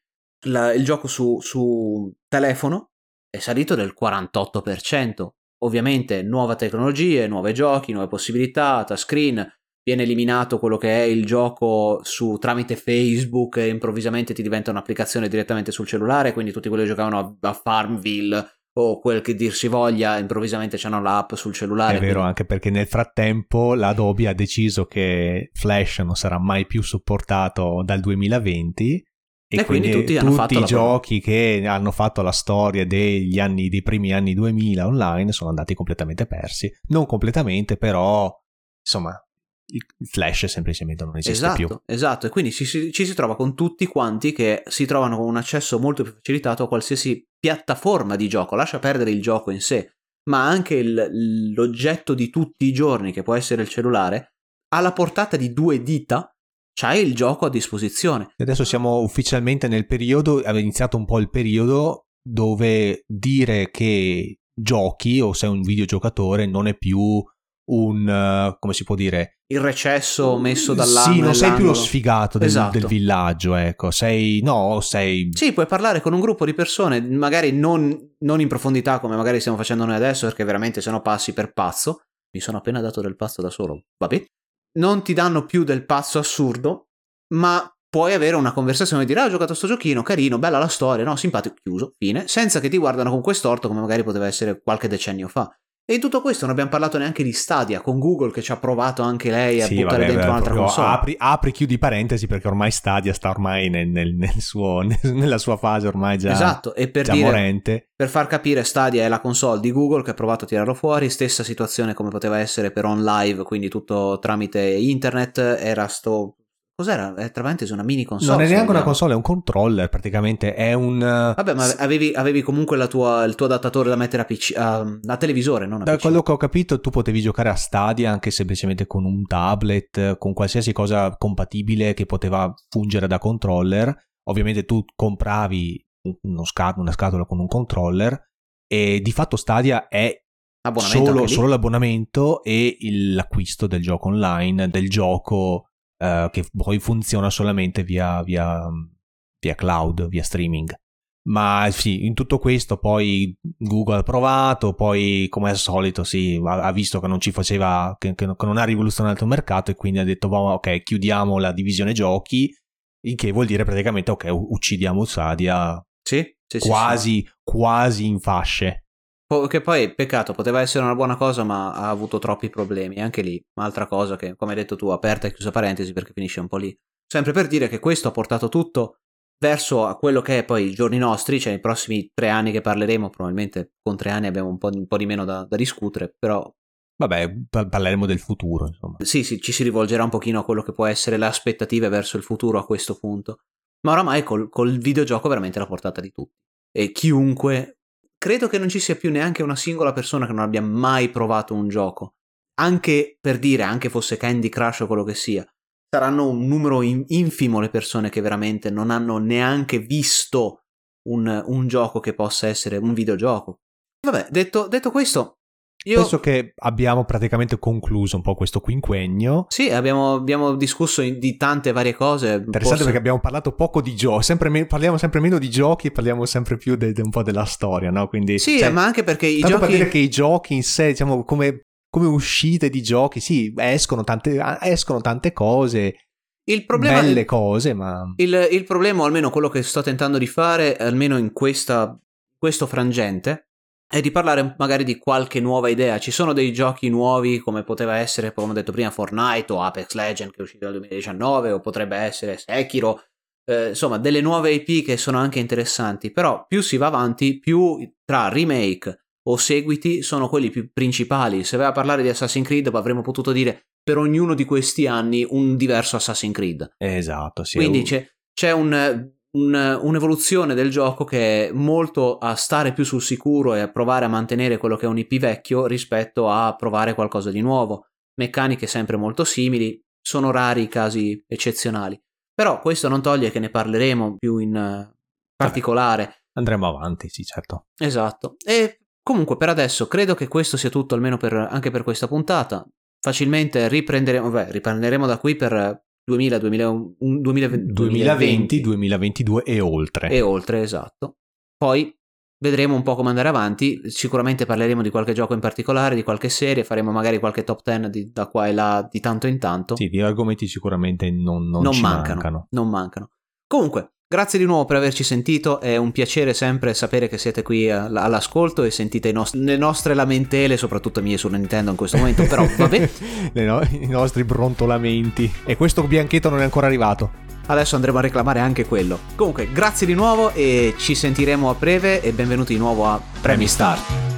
la, il gioco su, su telefono è salito del 48%. Ovviamente nuove tecnologie, nuovi giochi, nuove possibilità, touchscreen, viene eliminato quello che è il gioco su, tramite Facebook e improvvisamente ti diventa un'applicazione direttamente sul cellulare, quindi tutti quelli che giocavano a, a Farmville o quel che dir si voglia, improvvisamente c'hanno l'app sul cellulare. È vero, quindi... anche perché nel frattempo l'Adobe ha deciso che Flash non sarà mai più supportato dal 2020 e, e quindi, quindi, tutti, tutti i giochi che hanno fatto la storia degli anni, dei primi anni 2000 online sono andati completamente persi. Non completamente, però insomma il flash semplicemente non esiste esatto, più. Esatto, e quindi ci si, ci si, trova con tutti quanti che si trovano con un accesso molto più facilitato a qualsiasi piattaforma di gioco, lascia perdere il gioco in sé, ma anche il, l'oggetto di tutti i giorni, che può essere il cellulare, alla portata di due dita c'hai il gioco a disposizione. Adesso siamo ufficialmente nel periodo, aveva iniziato un po' il periodo dove dire che giochi o sei un videogiocatore non è più un, uh, come si può dire? Il recesso messo dall'anno. Sì, non sei più lo sfigato del, esatto. del, villaggio, ecco, sei, no, sei... Sì, puoi parlare con un gruppo di persone, magari non, non in profondità come magari stiamo facendo noi adesso, perché veramente se no passi per pazzo. Mi sono appena dato del pazzo da solo, vabbè. Non ti danno più del pazzo assurdo, ma puoi avere una conversazione e dire ah, ho giocato sto giochino, carino, bella la storia, no, simpatico, chiuso, fine, senza che ti guardano con quest'orto come magari poteva essere qualche decennio fa. E in tutto questo non abbiamo parlato neanche di Stadia, con Google che ci ha provato anche lei a sì, buttare vabbè, dentro un'altra console. Apri, apri, chiudi parentesi perché ormai Stadia sta ormai nel, nel, nel suo, nella sua fase ormai già, esatto, e per già dire, morente. Per far capire Stadia è la console di Google che ha provato a tirarlo fuori, stessa situazione come poteva essere per On Live, quindi tutto tramite internet, era sto Cos'era? È tra parentesi una mini console. Non è neanche una console, è un controller praticamente. È un. Vabbè, ma avevi, avevi comunque tua, il tuo adattatore da mettere a, PC, a, a televisore, non a Da PC. quello che ho capito, tu potevi giocare a Stadia anche semplicemente con un tablet, con qualsiasi cosa compatibile che poteva fungere da controller. Ovviamente tu compravi scat- una scatola con un controller e di fatto Stadia è solo, solo l'abbonamento e l'acquisto del gioco online, del gioco uh, che poi funziona solamente via, via, via cloud, via streaming. Ma sì, in tutto questo poi Google ha provato, poi come al solito sì, ha, visto che non ci faceva, che, che non ha rivoluzionato il mercato e quindi ha detto ok, chiudiamo la divisione giochi, il che vuol dire praticamente ok, uccidiamo Sadia sì, sì, quasi, sì, quasi in fasce. Che poi, peccato, poteva essere una buona cosa, ma ha avuto troppi problemi. Anche lì, un'altra cosa che, come hai detto tu, aperta e chiusa parentesi perché finisce un po' lì. Sempre per dire che questo ha portato tutto verso a quello che è poi i giorni nostri, cioè i prossimi tre anni che parleremo, probabilmente con tre anni abbiamo un po', un po di meno da, da, discutere, però... Vabbè, parleremo del futuro, insomma. Sì, sì, ci si rivolgerà un pochino a quello che può essere le aspettative verso il futuro a questo punto. Ma oramai col, col videogioco veramente la portata di tutti. E chiunque credo che non ci sia più neanche una singola persona che non abbia mai provato un gioco. Anche per dire, anche fosse Candy Crush o quello che sia. Saranno un numero in- infimo le persone che veramente non hanno neanche visto un, un gioco che possa essere un videogioco. Vabbè, detto, detto questo, io... Penso che abbiamo praticamente concluso un po' questo quinquennio. Sì, abbiamo, abbiamo discusso di tante varie cose. Interessante forse... perché abbiamo parlato poco di giochi, me- parliamo sempre meno di giochi e parliamo sempre più de- de un po' della storia, no? Quindi, sì, cioè, ma anche perché i giochi... per dire che i giochi in sé, diciamo, come, come uscite di giochi, sì, escono tante, escono tante cose, il problema, belle cose, ma... Il, il, problema, o almeno quello che sto tentando di fare, almeno in questa, questo frangente, e di parlare magari di qualche nuova idea. Ci sono dei giochi nuovi come poteva essere, come ho detto prima, Fortnite o Apex Legend che è uscito nel 2019 o potrebbe essere Sekiro. Eh, insomma, delle nuove IP che sono anche interessanti, però più si va avanti, più tra remake o seguiti sono quelli più principali. Se aveva a parlare di Assassin's Creed avremmo potuto dire per ognuno di questi anni un diverso Assassin's Creed. Esatto, sì. Quindi c'è, c'è un un, un'evoluzione del gioco che è molto a stare più sul sicuro e a provare a mantenere quello che è un IP vecchio rispetto a provare qualcosa di nuovo. Meccaniche sempre molto simili, sono rari i casi eccezionali. Però questo non toglie che ne parleremo più in uh, particolare. Vabbè, andremo avanti, sì, certo. Esatto. E comunque per adesso credo che questo sia tutto almeno per, anche per questa puntata. Facilmente riprenderemo, beh, riprenderemo da qui per 2000, 2001, 2020, 2020, 2022 e oltre. E oltre, esatto. Poi vedremo un po' come andare avanti. Sicuramente parleremo di qualche gioco in particolare, di qualche serie, faremo magari qualche top 10 di, da qua e là di tanto in tanto. Sì, di argomenti sicuramente non, non, non mancano, mancano. Non mancano. Comunque, Grazie di nuovo per averci sentito, è un piacere sempre sapere che siete qui all'ascolto e sentite nost- le nostre lamentele, soprattutto mie su Nintendo in questo momento, però vabbè. no- I nostri brontolamenti. E questo bianchetto non è ancora arrivato. Adesso andremo a reclamare anche quello. Comunque, grazie di nuovo e ci sentiremo a breve e benvenuti di nuovo a Premi Start.